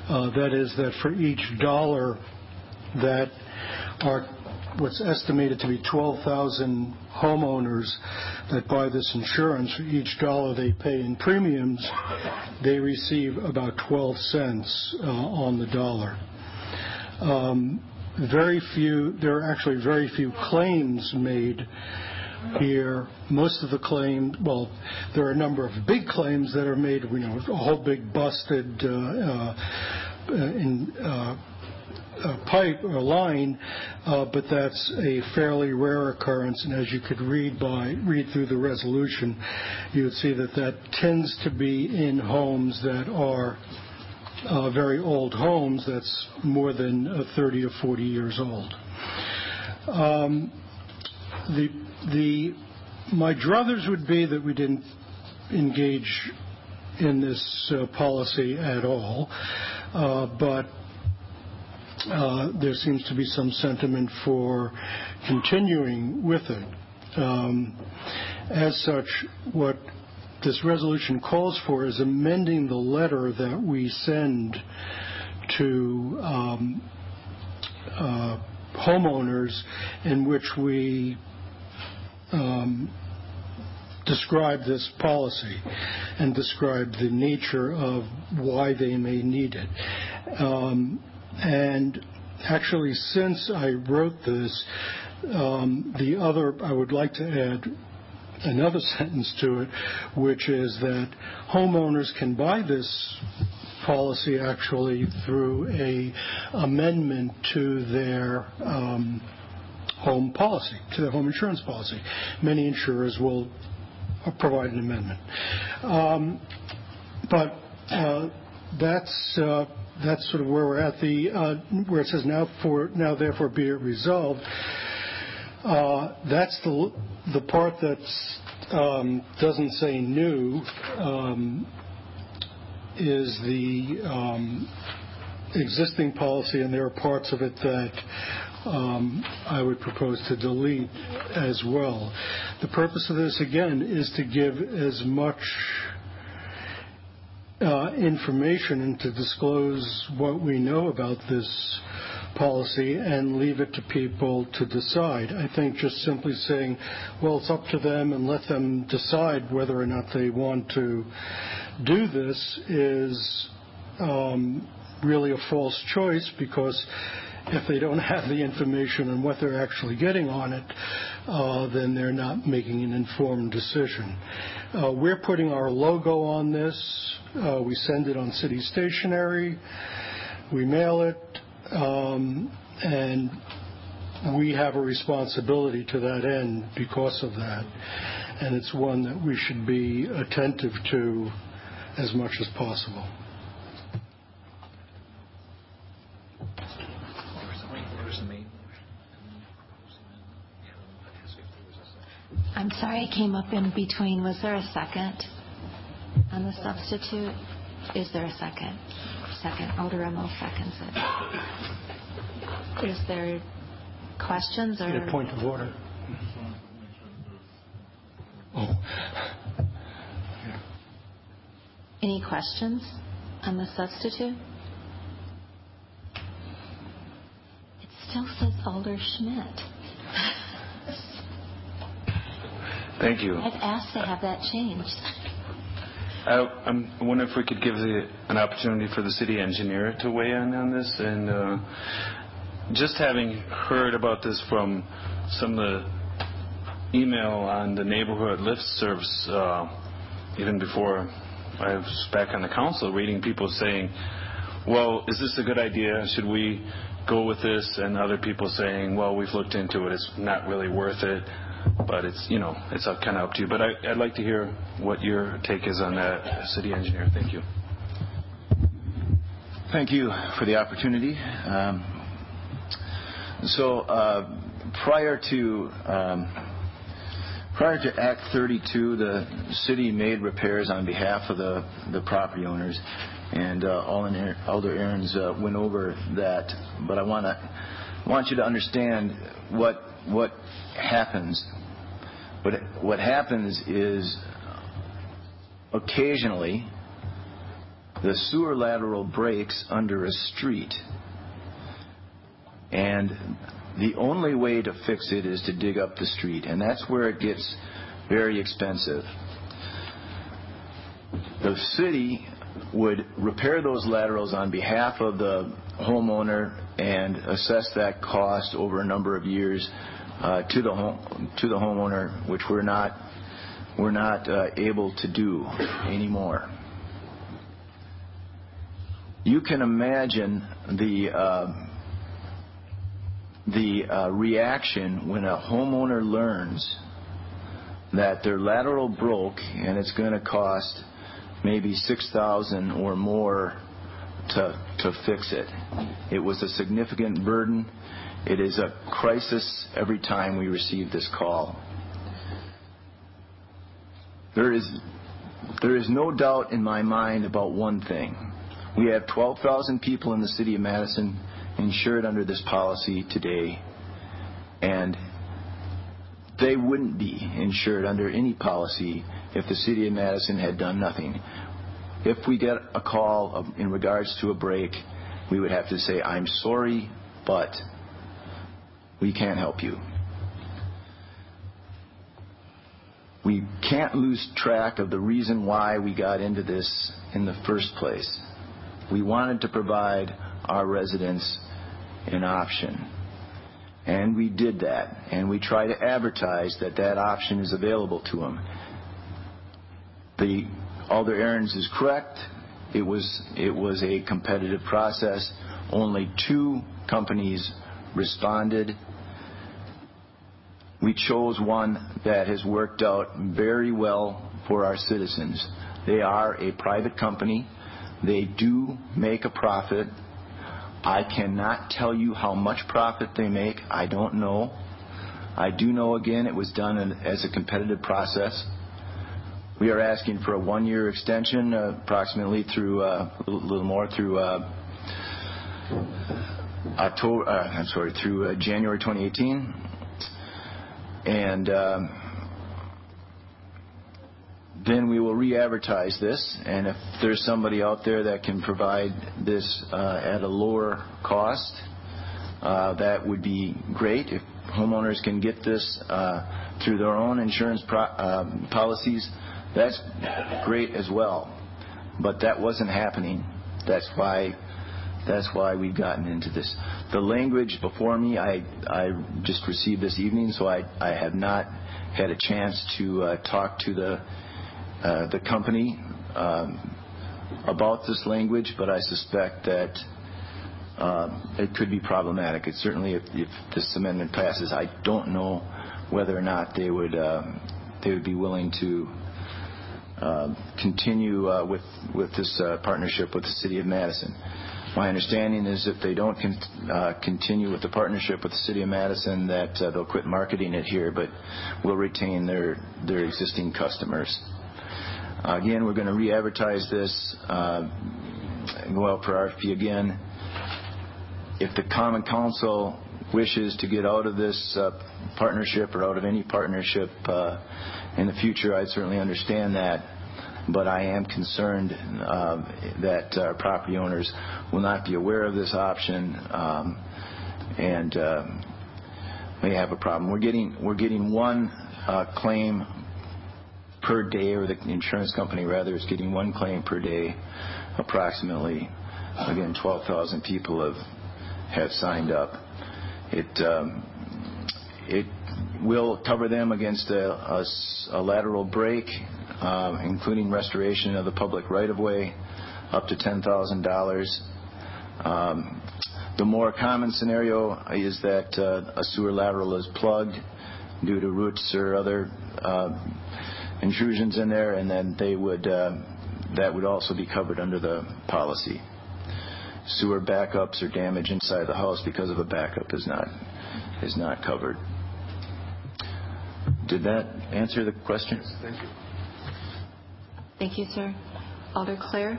S14: Uh, that is, that for each dollar that are what's estimated to be 12,000 homeowners that buy this insurance, for each dollar they pay in premiums, they receive about 12 cents uh, on the dollar. Um, very few, there are actually very few claims made here. Most of the claims, well, there are a number of big claims that are made, you know, a whole big busted uh, uh, in uh, pipe or line, but that's a fairly rare occurrence. And as you could read by read through the resolution, you would see that that tends to be in homes that are very old homes. That's more than uh, 30 or 40 years old. Um, the my druthers would be that we didn't engage in this uh, policy at all, uh, but uh, there seems to be some sentiment for continuing with it. Um, as such, what this resolution calls for is amending the letter that we send to um, homeowners in which we um, describe this policy and describe the nature of why they may need it. Um, and actually, since I wrote this, um, the other, I would like to add another sentence to it, which is that homeowners can buy this policy actually through a amendment to their um, home policy, to their home insurance policy. Many insurers will provide an amendment. Um, but uh, that's uh, that's sort of where we're at. The uh, where it says now for now therefore be it resolved. That's the the part that doesn't say new, um, is the um, existing policy, and there are parts of it that um, I would propose to delete as well. The purpose of this, again, is to give as much uh, information and to disclose what we know about this policy and leave it to people to decide. I think just simply saying, well, it's up to them and let them decide whether or not they want to do this is um, really a false choice because if they don't have the information on what they're actually getting on it, uh, then they're not making an informed decision. Uh, we're putting our logo on this. Uh, we send it on city stationery. We mail it. Um, and we have a responsibility to that end because of that. And it's one that we should be attentive to as much as possible.
S3: I'm sorry I came up in between. Was there a second on the substitute? Is there a second? Second. Alderemo seconds it. Is there questions or?
S14: A point of order. Oh.
S3: Any questions on the substitute? It still says Alder Schmidt.
S15: Thank you.
S3: I've asked to have that changed.
S15: I, I'm wondering if we could give the, an opportunity for the city engineer to weigh in on this. And uh, just having heard about this from some of the email on the neighborhood lift service, uh, even before I was back on the council, reading people saying, well, is this a good idea? Should we go with this? And other people saying, well, we've looked into it. It's not really worth it it's you know it's kind of up to you. But I'd like to hear what your take is on that, city engineer. Thank you.
S16: Thank you for the opportunity. Um, so uh, prior to um, prior to Act 32, the city made repairs on behalf of the property owners, and uh, Alder Ahrens uh, went over that. But I want you to understand what what happens. But what happens is occasionally the sewer lateral breaks under a street. And the only way to fix it is to dig up the street. And that's where it gets very expensive. The city would repair those laterals on behalf of the homeowner and assess that cost over a number of years to the home to the homeowner, which we're not we're not uh, able to do anymore. You can imagine the uh, the uh, reaction when a homeowner learns that their lateral broke and it's going to cost maybe six thousand or more to to fix it. It was a significant burden it is a crisis every time we receive this call. There is, there is no doubt in my mind about one thing. We have 12,000 people in the city of Madison insured under this policy today, and they wouldn't be insured under any policy if the city of Madison had done nothing. If we get a call um, in regards to a break, we would have to say, I'm sorry, but we can't help you. We can't lose track of the reason why we got into this in the first place. We wanted to provide our residents an option. And we did that. And we try to advertise that that option is available to them. The Alder Ahrens is correct. It was, it was a competitive process. Only two companies responded we chose one that has worked out very well for our citizens. They are a private company. They do make a profit. I cannot tell you how much profit they make. I don't know. I do know, again, it was done as a competitive process. We are asking for a one-year extension, uh, approximately through, uh, a little more through uh, uh, uh, January 2018. And um, then we will re-advertise this, and if there's somebody out there that can provide this uh, at a lower cost, uh, that would be great. If homeowners can get this uh, through their own insurance policies, that's great as well. But that wasn't happening. That's why that's why we've gotten into this. The language before me, I I just received this evening, so I I have not had a chance to uh, talk to the uh, the company um, about this language, but I suspect that um, it could be problematic. It certainly, if, if this amendment passes, I don't know whether or not they would um, they would be willing to uh, continue uh, with this uh, partnership with the City of Madison. My understanding is if they don't uh, continue with the partnership with the City of Madison, that uh, they'll quit marketing it here, but we'll retain their existing customers. Again, we're going to re-advertise this, uh, go out for RFP again. If the Common Council wishes to get out of this uh, partnership or out of any partnership uh, in the future, I'd certainly understand that. But I am concerned uh, that our property owners will not be aware of this option um, and uh, may have a problem. We're getting we're getting one uh, claim per day, or the insurance company rather is getting one claim per day, approximately. Again, 12,000 people have have signed up. It um, it will cover them against a, lateral break, uh, including restoration of the public right-of-way, up to $10,000. Um, the more common scenario is that uh, a sewer lateral is plugged due to roots or other uh, intrusions in there, and then that would also be covered under the policy. Sewer backups or damage inside the house because of a backup is not is not covered. Did that answer the question?
S5: Thank you.
S3: Thank you, sir. Alder Clear?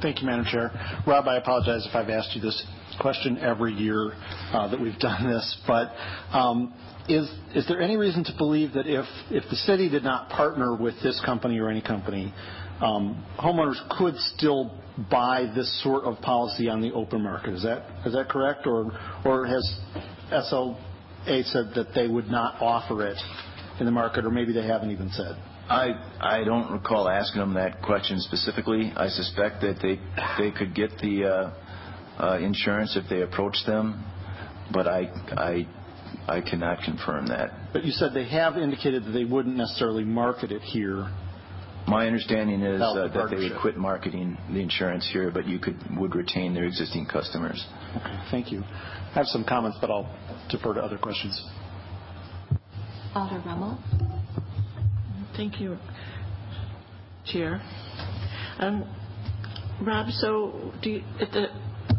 S8: Thank you, Madam Chair. Rob, I apologize if I've asked you this question every year uh, that we've done this, but um, is is there any reason to believe that if if the city did not partner with this company or any company, um, homeowners could still buy this sort of policy on the open market? Is that is that correct, or or has SLA said that they would not offer it in the market, or maybe they haven't even said?
S16: I I don't recall asking them that question specifically. I suspect that they they could get the uh, uh, insurance if they approached them, but I I I cannot confirm that.
S8: But you said they have indicated that they wouldn't necessarily market it here.
S16: My understanding is uh, that they would quit marketing the insurance here, but you could would retain their existing customers.
S8: Okay, thank you. I have some comments, but I'll defer to other questions.
S3: Alder Rummel?
S11: Thank you, Chair. Um, Rob, so do you, at the,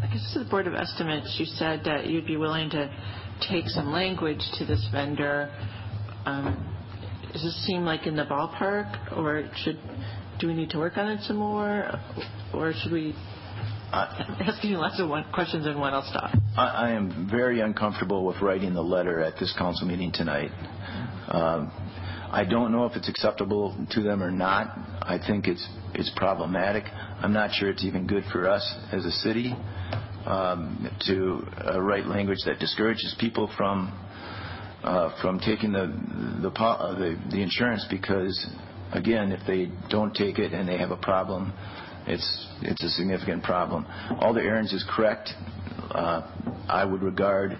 S11: I guess to the Board of Estimates, you said that you'd be willing to take some language to this vendor. Um, Does this seem like in the ballpark, or should, do we need to work on it some more? Or should we, I'm asking you lots of one- questions in one, I'll stop.
S16: I, I am very uncomfortable with writing the letter at this council meeting tonight. Um, I don't know if it's acceptable to them or not. I think it's it's problematic. I'm not sure it's even good for us as a city um, to uh, write language that discourages people from uh, from taking the the, uh, the the insurance because again, if they don't take it and they have a problem, it's it's a significant problem. All the Ahrens is correct. Uh, I would regard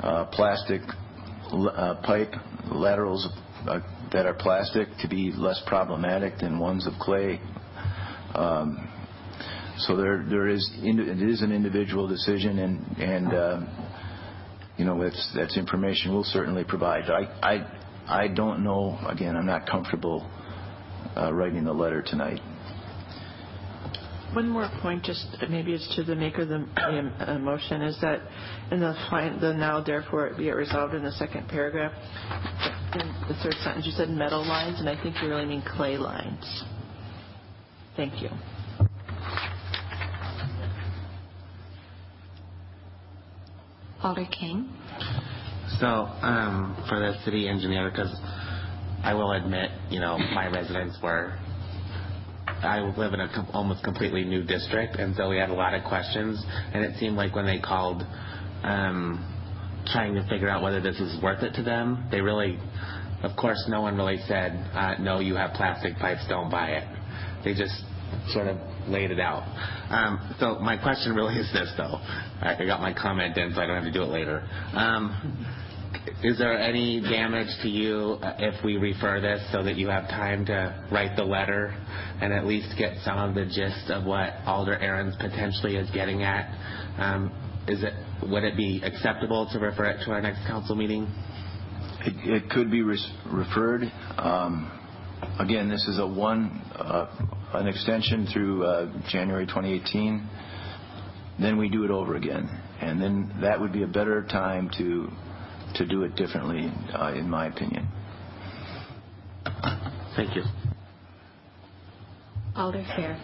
S16: uh, plastic uh, pipe laterals that are plastic to be less problematic than ones of clay. Um, so there there is it is an individual decision and and you know that's that's information we'll certainly provide. I I I don't know. Again, I'm not comfortable uh, writing the letter tonight.
S11: One more point, just maybe it's to the maker of the the, uh, motion, is that in the fin- the now therefore it be it resolved in the second paragraph, in the third sentence, you said metal lines, and I think you really mean clay lines. Thank you.
S3: Alder King.
S6: So, um, for the city engineer, because I will admit, you know, my residents were, I live in a com- almost completely new district, and so we had a lot of questions, and it seemed like when they called, um, trying to figure out whether this was worth it to them, they really, of course, no one really said, uh, no, you have plastic pipes, don't buy it. They just sort of laid it out. Um, so my question really is this, though. I got my comment in, so I don't have to do it later. Um, is there any damage to you uh, if we refer this so that you have time to write the letter and at least get some of the gist of what Alder Ahrens potentially is getting at? Um, would it be acceptable to refer it to our next council meeting?
S16: It, could be referred. Um, again, this is a one uh, an extension through uh, January 2018. Then we do it over again, and then that would be a better time to to do it differently, uh, in my opinion.
S6: Thank you.
S3: Alder Phair.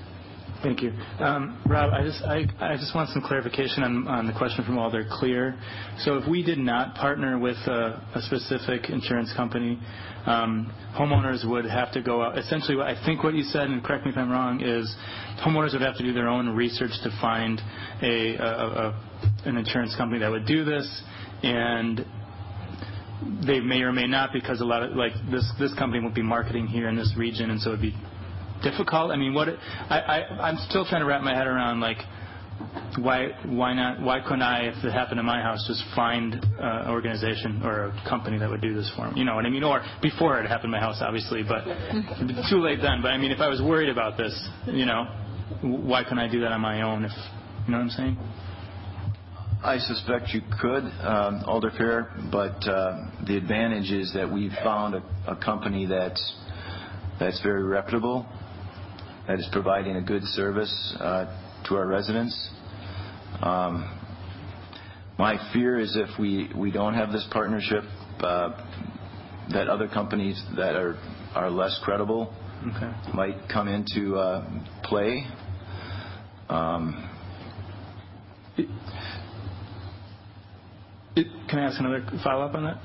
S17: Thank you. Um, Rob, I just, I, I just want some clarification on, on the question from Alder Clear. So if we did not partner with a, a specific insurance company, um, homeowners would have to go out. Essentially, what I think what you said, and correct me if I'm wrong, is homeowners would have to do their own research to find a, a, a an insurance company that would do this, and they may or may not because a lot of like this this company won't be marketing here in this region, and so it'd be difficult. I mean, what I, I I'm still trying to wrap my head around like why why not why couldn't I if it happened in my house just find uh, an organization or a company that would do this for me? You know what I mean? Or before it happened in my house, obviously, but too late then. But I mean, if I was worried about this, you know, why couldn't I do that on my own? If you know what I'm saying?
S16: I suspect you could, um, Alder Phair, but uh, the advantage is that we've found a, a company that's that's very reputable, that is providing a good service uh, to our residents. Um, my fear is if we, we don't have this partnership, uh, that other companies that are, are less credible
S17: Okay.
S16: might come into uh, play.
S17: Can I ask another follow up on that?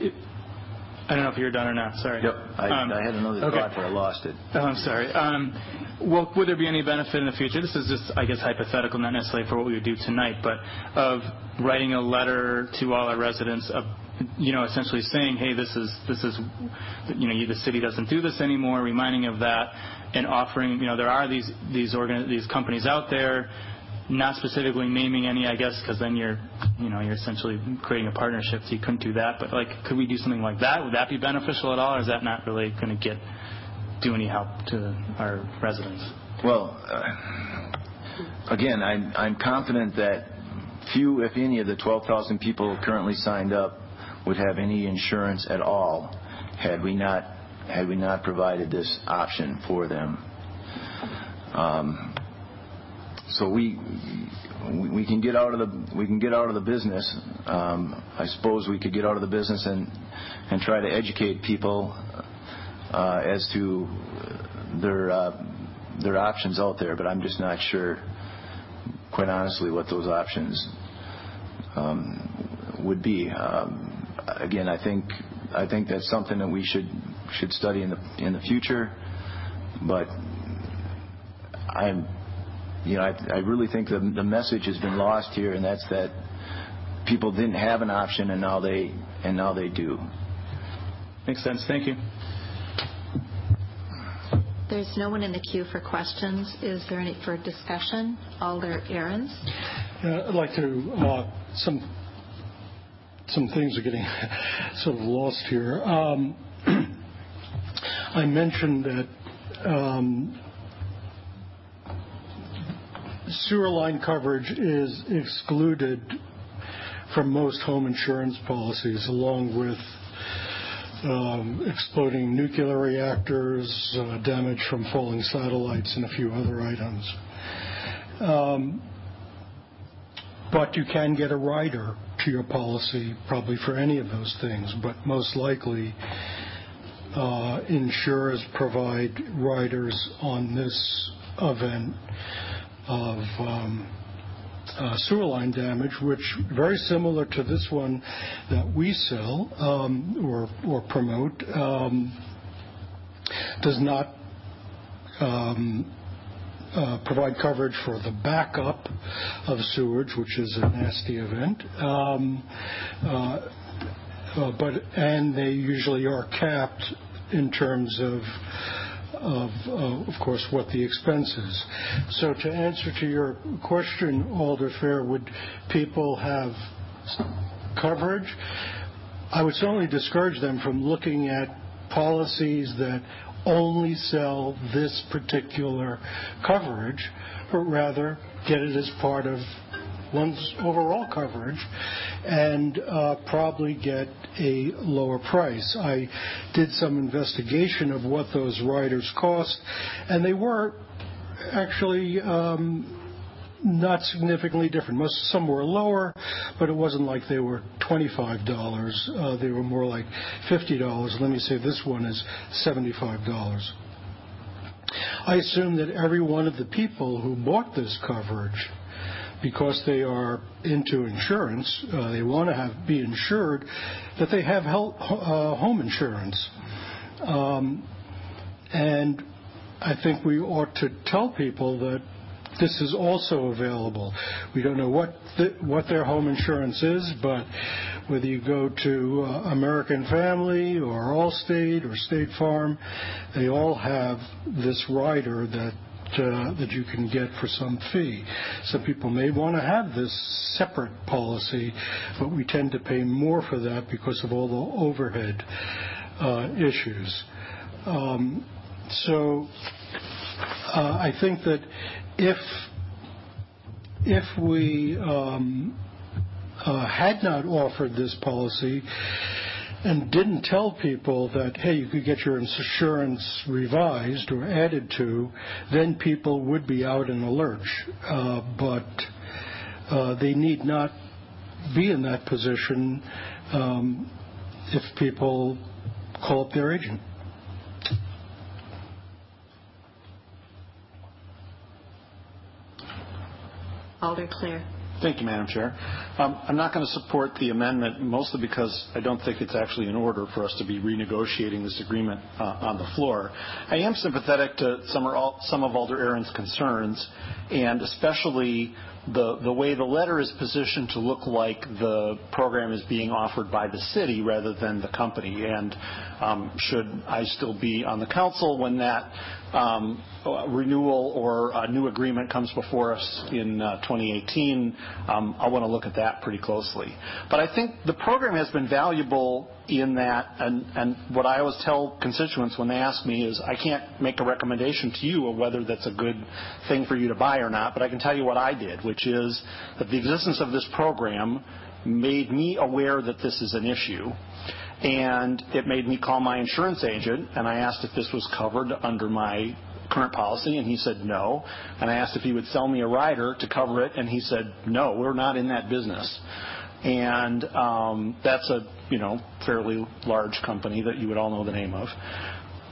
S17: It, I don't know if you're done or not. Sorry.
S16: Yep. I,
S17: Um,
S16: I had another thought, but I lost it.
S17: Oh, I'm sorry. Um, well, would there be any benefit in the future? This is just, I guess, hypothetical, not necessarily for what we would do tonight, but of writing a letter to all our residents, of, you know, essentially saying, "Hey, this is this is, you know, you, the city doesn't do this anymore," reminding of that, and offering, you know, there are these these companies out there. Not specifically naming any, I guess, because then you're, you know, you're essentially creating a partnership. So you couldn't do that. But like, could we do something like that? Would that be beneficial at all, or is that not really going to get do any help to our residents?
S16: Well, uh, again, I'm, I'm confident that few, if any, of the 12,000 people currently signed up would have any insurance at all had we not had we not provided this option for them. Um, so we we can get out of the we can get out of the business. Um, I suppose we could get out of the business and and try to educate people uh, as to their uh, their options out there. But I'm just not sure, quite honestly, what those options um, would be. Um, again, I think I think that's something that we should should study in the in the future. But I'm I, I really think the, the message has been lost here, and that's that people didn't have an option, and now they and now they do.
S17: Makes sense. Thank you.
S3: There's no one in the queue for questions. Is there any for discussion? Alder Ahrens.
S14: Yeah, I'd like to, uh, some some things are getting sort of lost here. Um, I mentioned that um, sewer line coverage is excluded from most home insurance policies, along with um, exploding nuclear reactors, uh, damage from falling satellites, and a few other items. Um, but you can get a rider to your policy probably for any of those things, but most likely uh, insurers provide riders on this event of um, uh, sewer line damage, which very similar to this one that we sell um, or, promote, um, does not uh, provide coverage for the backup of sewage, which is a nasty event. Uh, but and they usually are capped in terms of of, uh, of course, what the expense is. So to answer to your question, Alder Phair, would people have coverage? I would certainly discourage them from looking at policies that only sell this particular coverage, but rather get it as part of one's overall coverage and uh, probably get a lower price. I did some investigation of what those riders cost, and they were actually um, not significantly different. Some were lower, but it wasn't like they were twenty-five dollars. Uh, they were more like fifty dollars. Let me say this one is seventy-five dollars. I assume that every one of the people who bought this coverage because they are into insurance, uh, they want to be insured, that they have uh, home insurance. Um, and I think we ought to tell people that this is also available. We don't know what the, what their home insurance is, but whether you go to uh, American Family or Allstate or State Farm, they all have this rider that that you can get for some fee. Some people may want to have this separate policy, but we tend to pay more for that because of all the overhead uh, issues. Um, so uh, I think that if if we um, uh, had not offered this policy, and didn't tell people that, hey, you could get your insurance revised or added to, then people would be out in a lurch. Uh, but uh, they need not be in that position um, if people call up their agent.
S3: Alder Clear.
S8: Thank you, Madam Chair. Um, I'm not going to support the amendment, mostly because I don't think it's actually in order for us to be renegotiating this agreement uh, on the floor. I am sympathetic to some, some of Alder Ahrens' concerns, and especially the, the way the letter is positioned to look like the program is being offered by the city rather than the company. And um, should I still be on the council when that um, renewal or a new agreement comes before us in uh, 2018, um, I want to look at that pretty closely. But I think the program has been valuable in that, and, and what I always tell constituents when they ask me is I can't make a recommendation to you of whether that's a good thing for you to buy or not, but I can tell you what I did, which is that the existence of this program made me aware that this is an issue and it made me call my insurance agent and I asked if this was covered under my current policy and he said no. And I asked if he would sell me a rider to cover it and he said no we're not in that business. And um, that's a you know fairly large company that you would all know the name of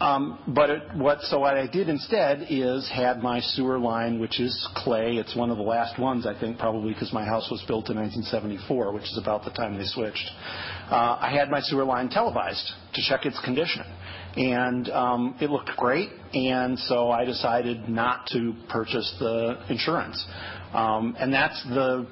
S8: um, but it, what so what I did instead is had my sewer line, which is clay. It's one of the last ones I think probably because my house was built in 1974, which is about the time they switched. Uh, I had my sewer line televised to check its condition, and um, it looked great. And so I decided not to purchase the insurance. Um, and that's the,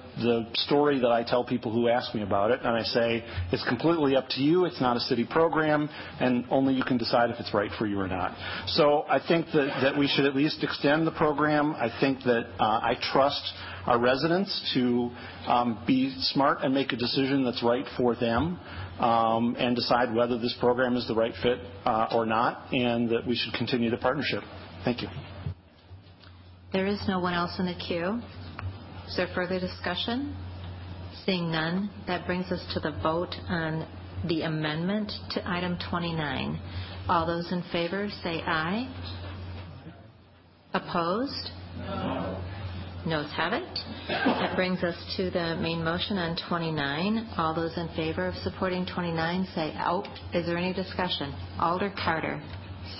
S8: story that I tell people who ask me about it. And I say, it's completely up to you. It's not a city program, and only you can decide if it's right for you or not. So I think that, that we should at least extend the program. I think that uh, I trust our residents to um, be smart and make a decision that's right for them. Um, and decide whether this program is the right fit uh, or not, and that we should continue the partnership. Thank you.
S3: There is no one else in the queue. Is there further discussion? Seeing none, that brings us to the vote on the amendment to item 29. All those in favor say aye. Opposed?
S15: No.
S3: Notes have it. That brings us to the main motion on 29. All those in favor of supporting 29, say, oh, is there any discussion? Alder Carter.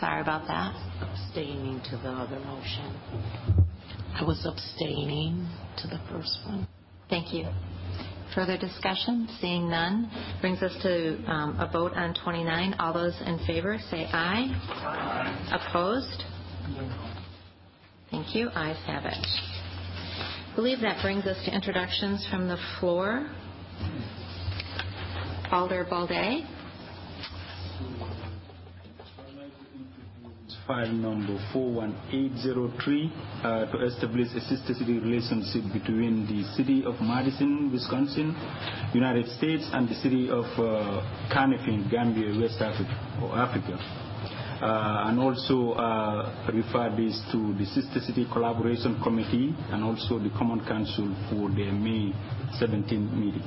S3: Sorry about that.
S18: Abstaining to the other motion. I was abstaining to the first one.
S3: Thank you. Further discussion? Seeing none. Brings us to um, a vote on 29. All those in favor, say aye. Aye. Opposed? Thank you. Ayes have it. I believe that brings us to introductions from the floor. Alder Baldeh.
S19: File number 41803 uh, to establish a sister-city relationship between the city of Madison, Wisconsin, United States, and the city of uh, Kanifing, Gambia, West Africa. Or Africa. Uh, and also uh, refer this to the Sister City Collaboration Committee and also the Common Council for their May 17th meeting.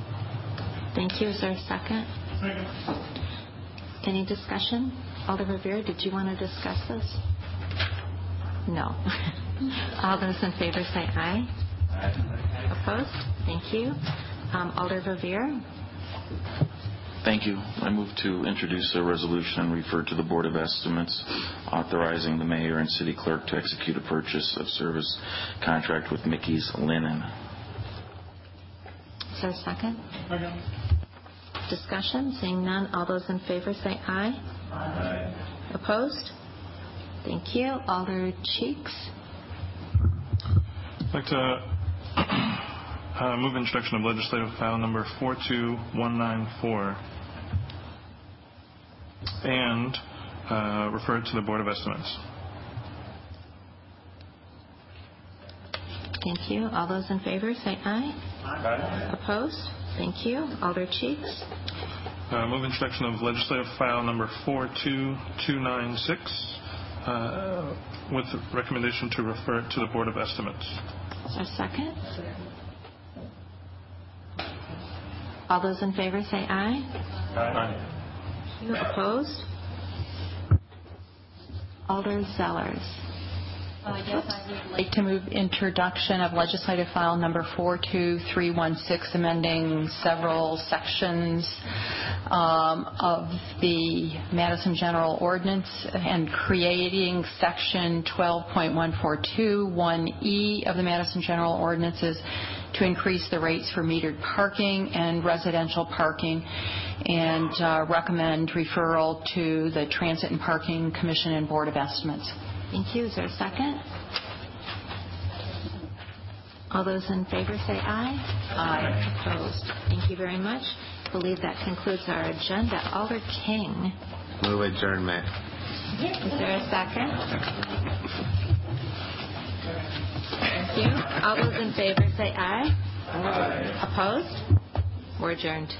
S3: Thank you. Is there a second?
S19: Second.
S3: Any discussion? Alder Verveer, did you want to discuss this? No. All those in favor say aye. Aye. Opposed? Thank you. Um, Alder Verveer.
S20: Thank you. I move to introduce a resolution and refer to the Board of Estimates authorizing the mayor and city clerk to execute a purchase of service contract with Mickey's Linen.
S3: Is there a second?
S19: Second.
S3: Discussion? Seeing none, all those in favor say aye.
S19: Aye.
S3: Opposed? Thank you. Alder Cheeks.
S21: I'd like to uh, move introduction of legislative file number 42194 and uh, refer it to the Board of Estimates.
S3: Thank you. All those in favor say aye.
S21: Aye.
S3: Opposed? Thank you. Alder Cheeks.
S21: Uh, move introduction of legislative file number 42296 uh, with recommendation to refer it to the Board of Estimates.
S3: Is there a second? All those in favor say aye.
S21: Aye.
S3: You opposed? Alder Zellers.
S22: Yes, I would like to move introduction of legislative file number 42316, amending several sections um, of the Madison General Ordinance and creating section 12.142(1e) of the Madison General Ordinances to increase the rates for metered parking and residential parking and uh, recommend referral to the Transit and Parking Commission and Board of Estimates.
S3: Thank you. Is there a second? All those in favor say aye. Aye. Opposed? Thank you very much. I believe that concludes our agenda. Alder King.
S6: Move adjournment.
S3: Is there a second? Thank you. All those in favor say aye.
S6: Aye.
S3: Opposed? We're adjourned.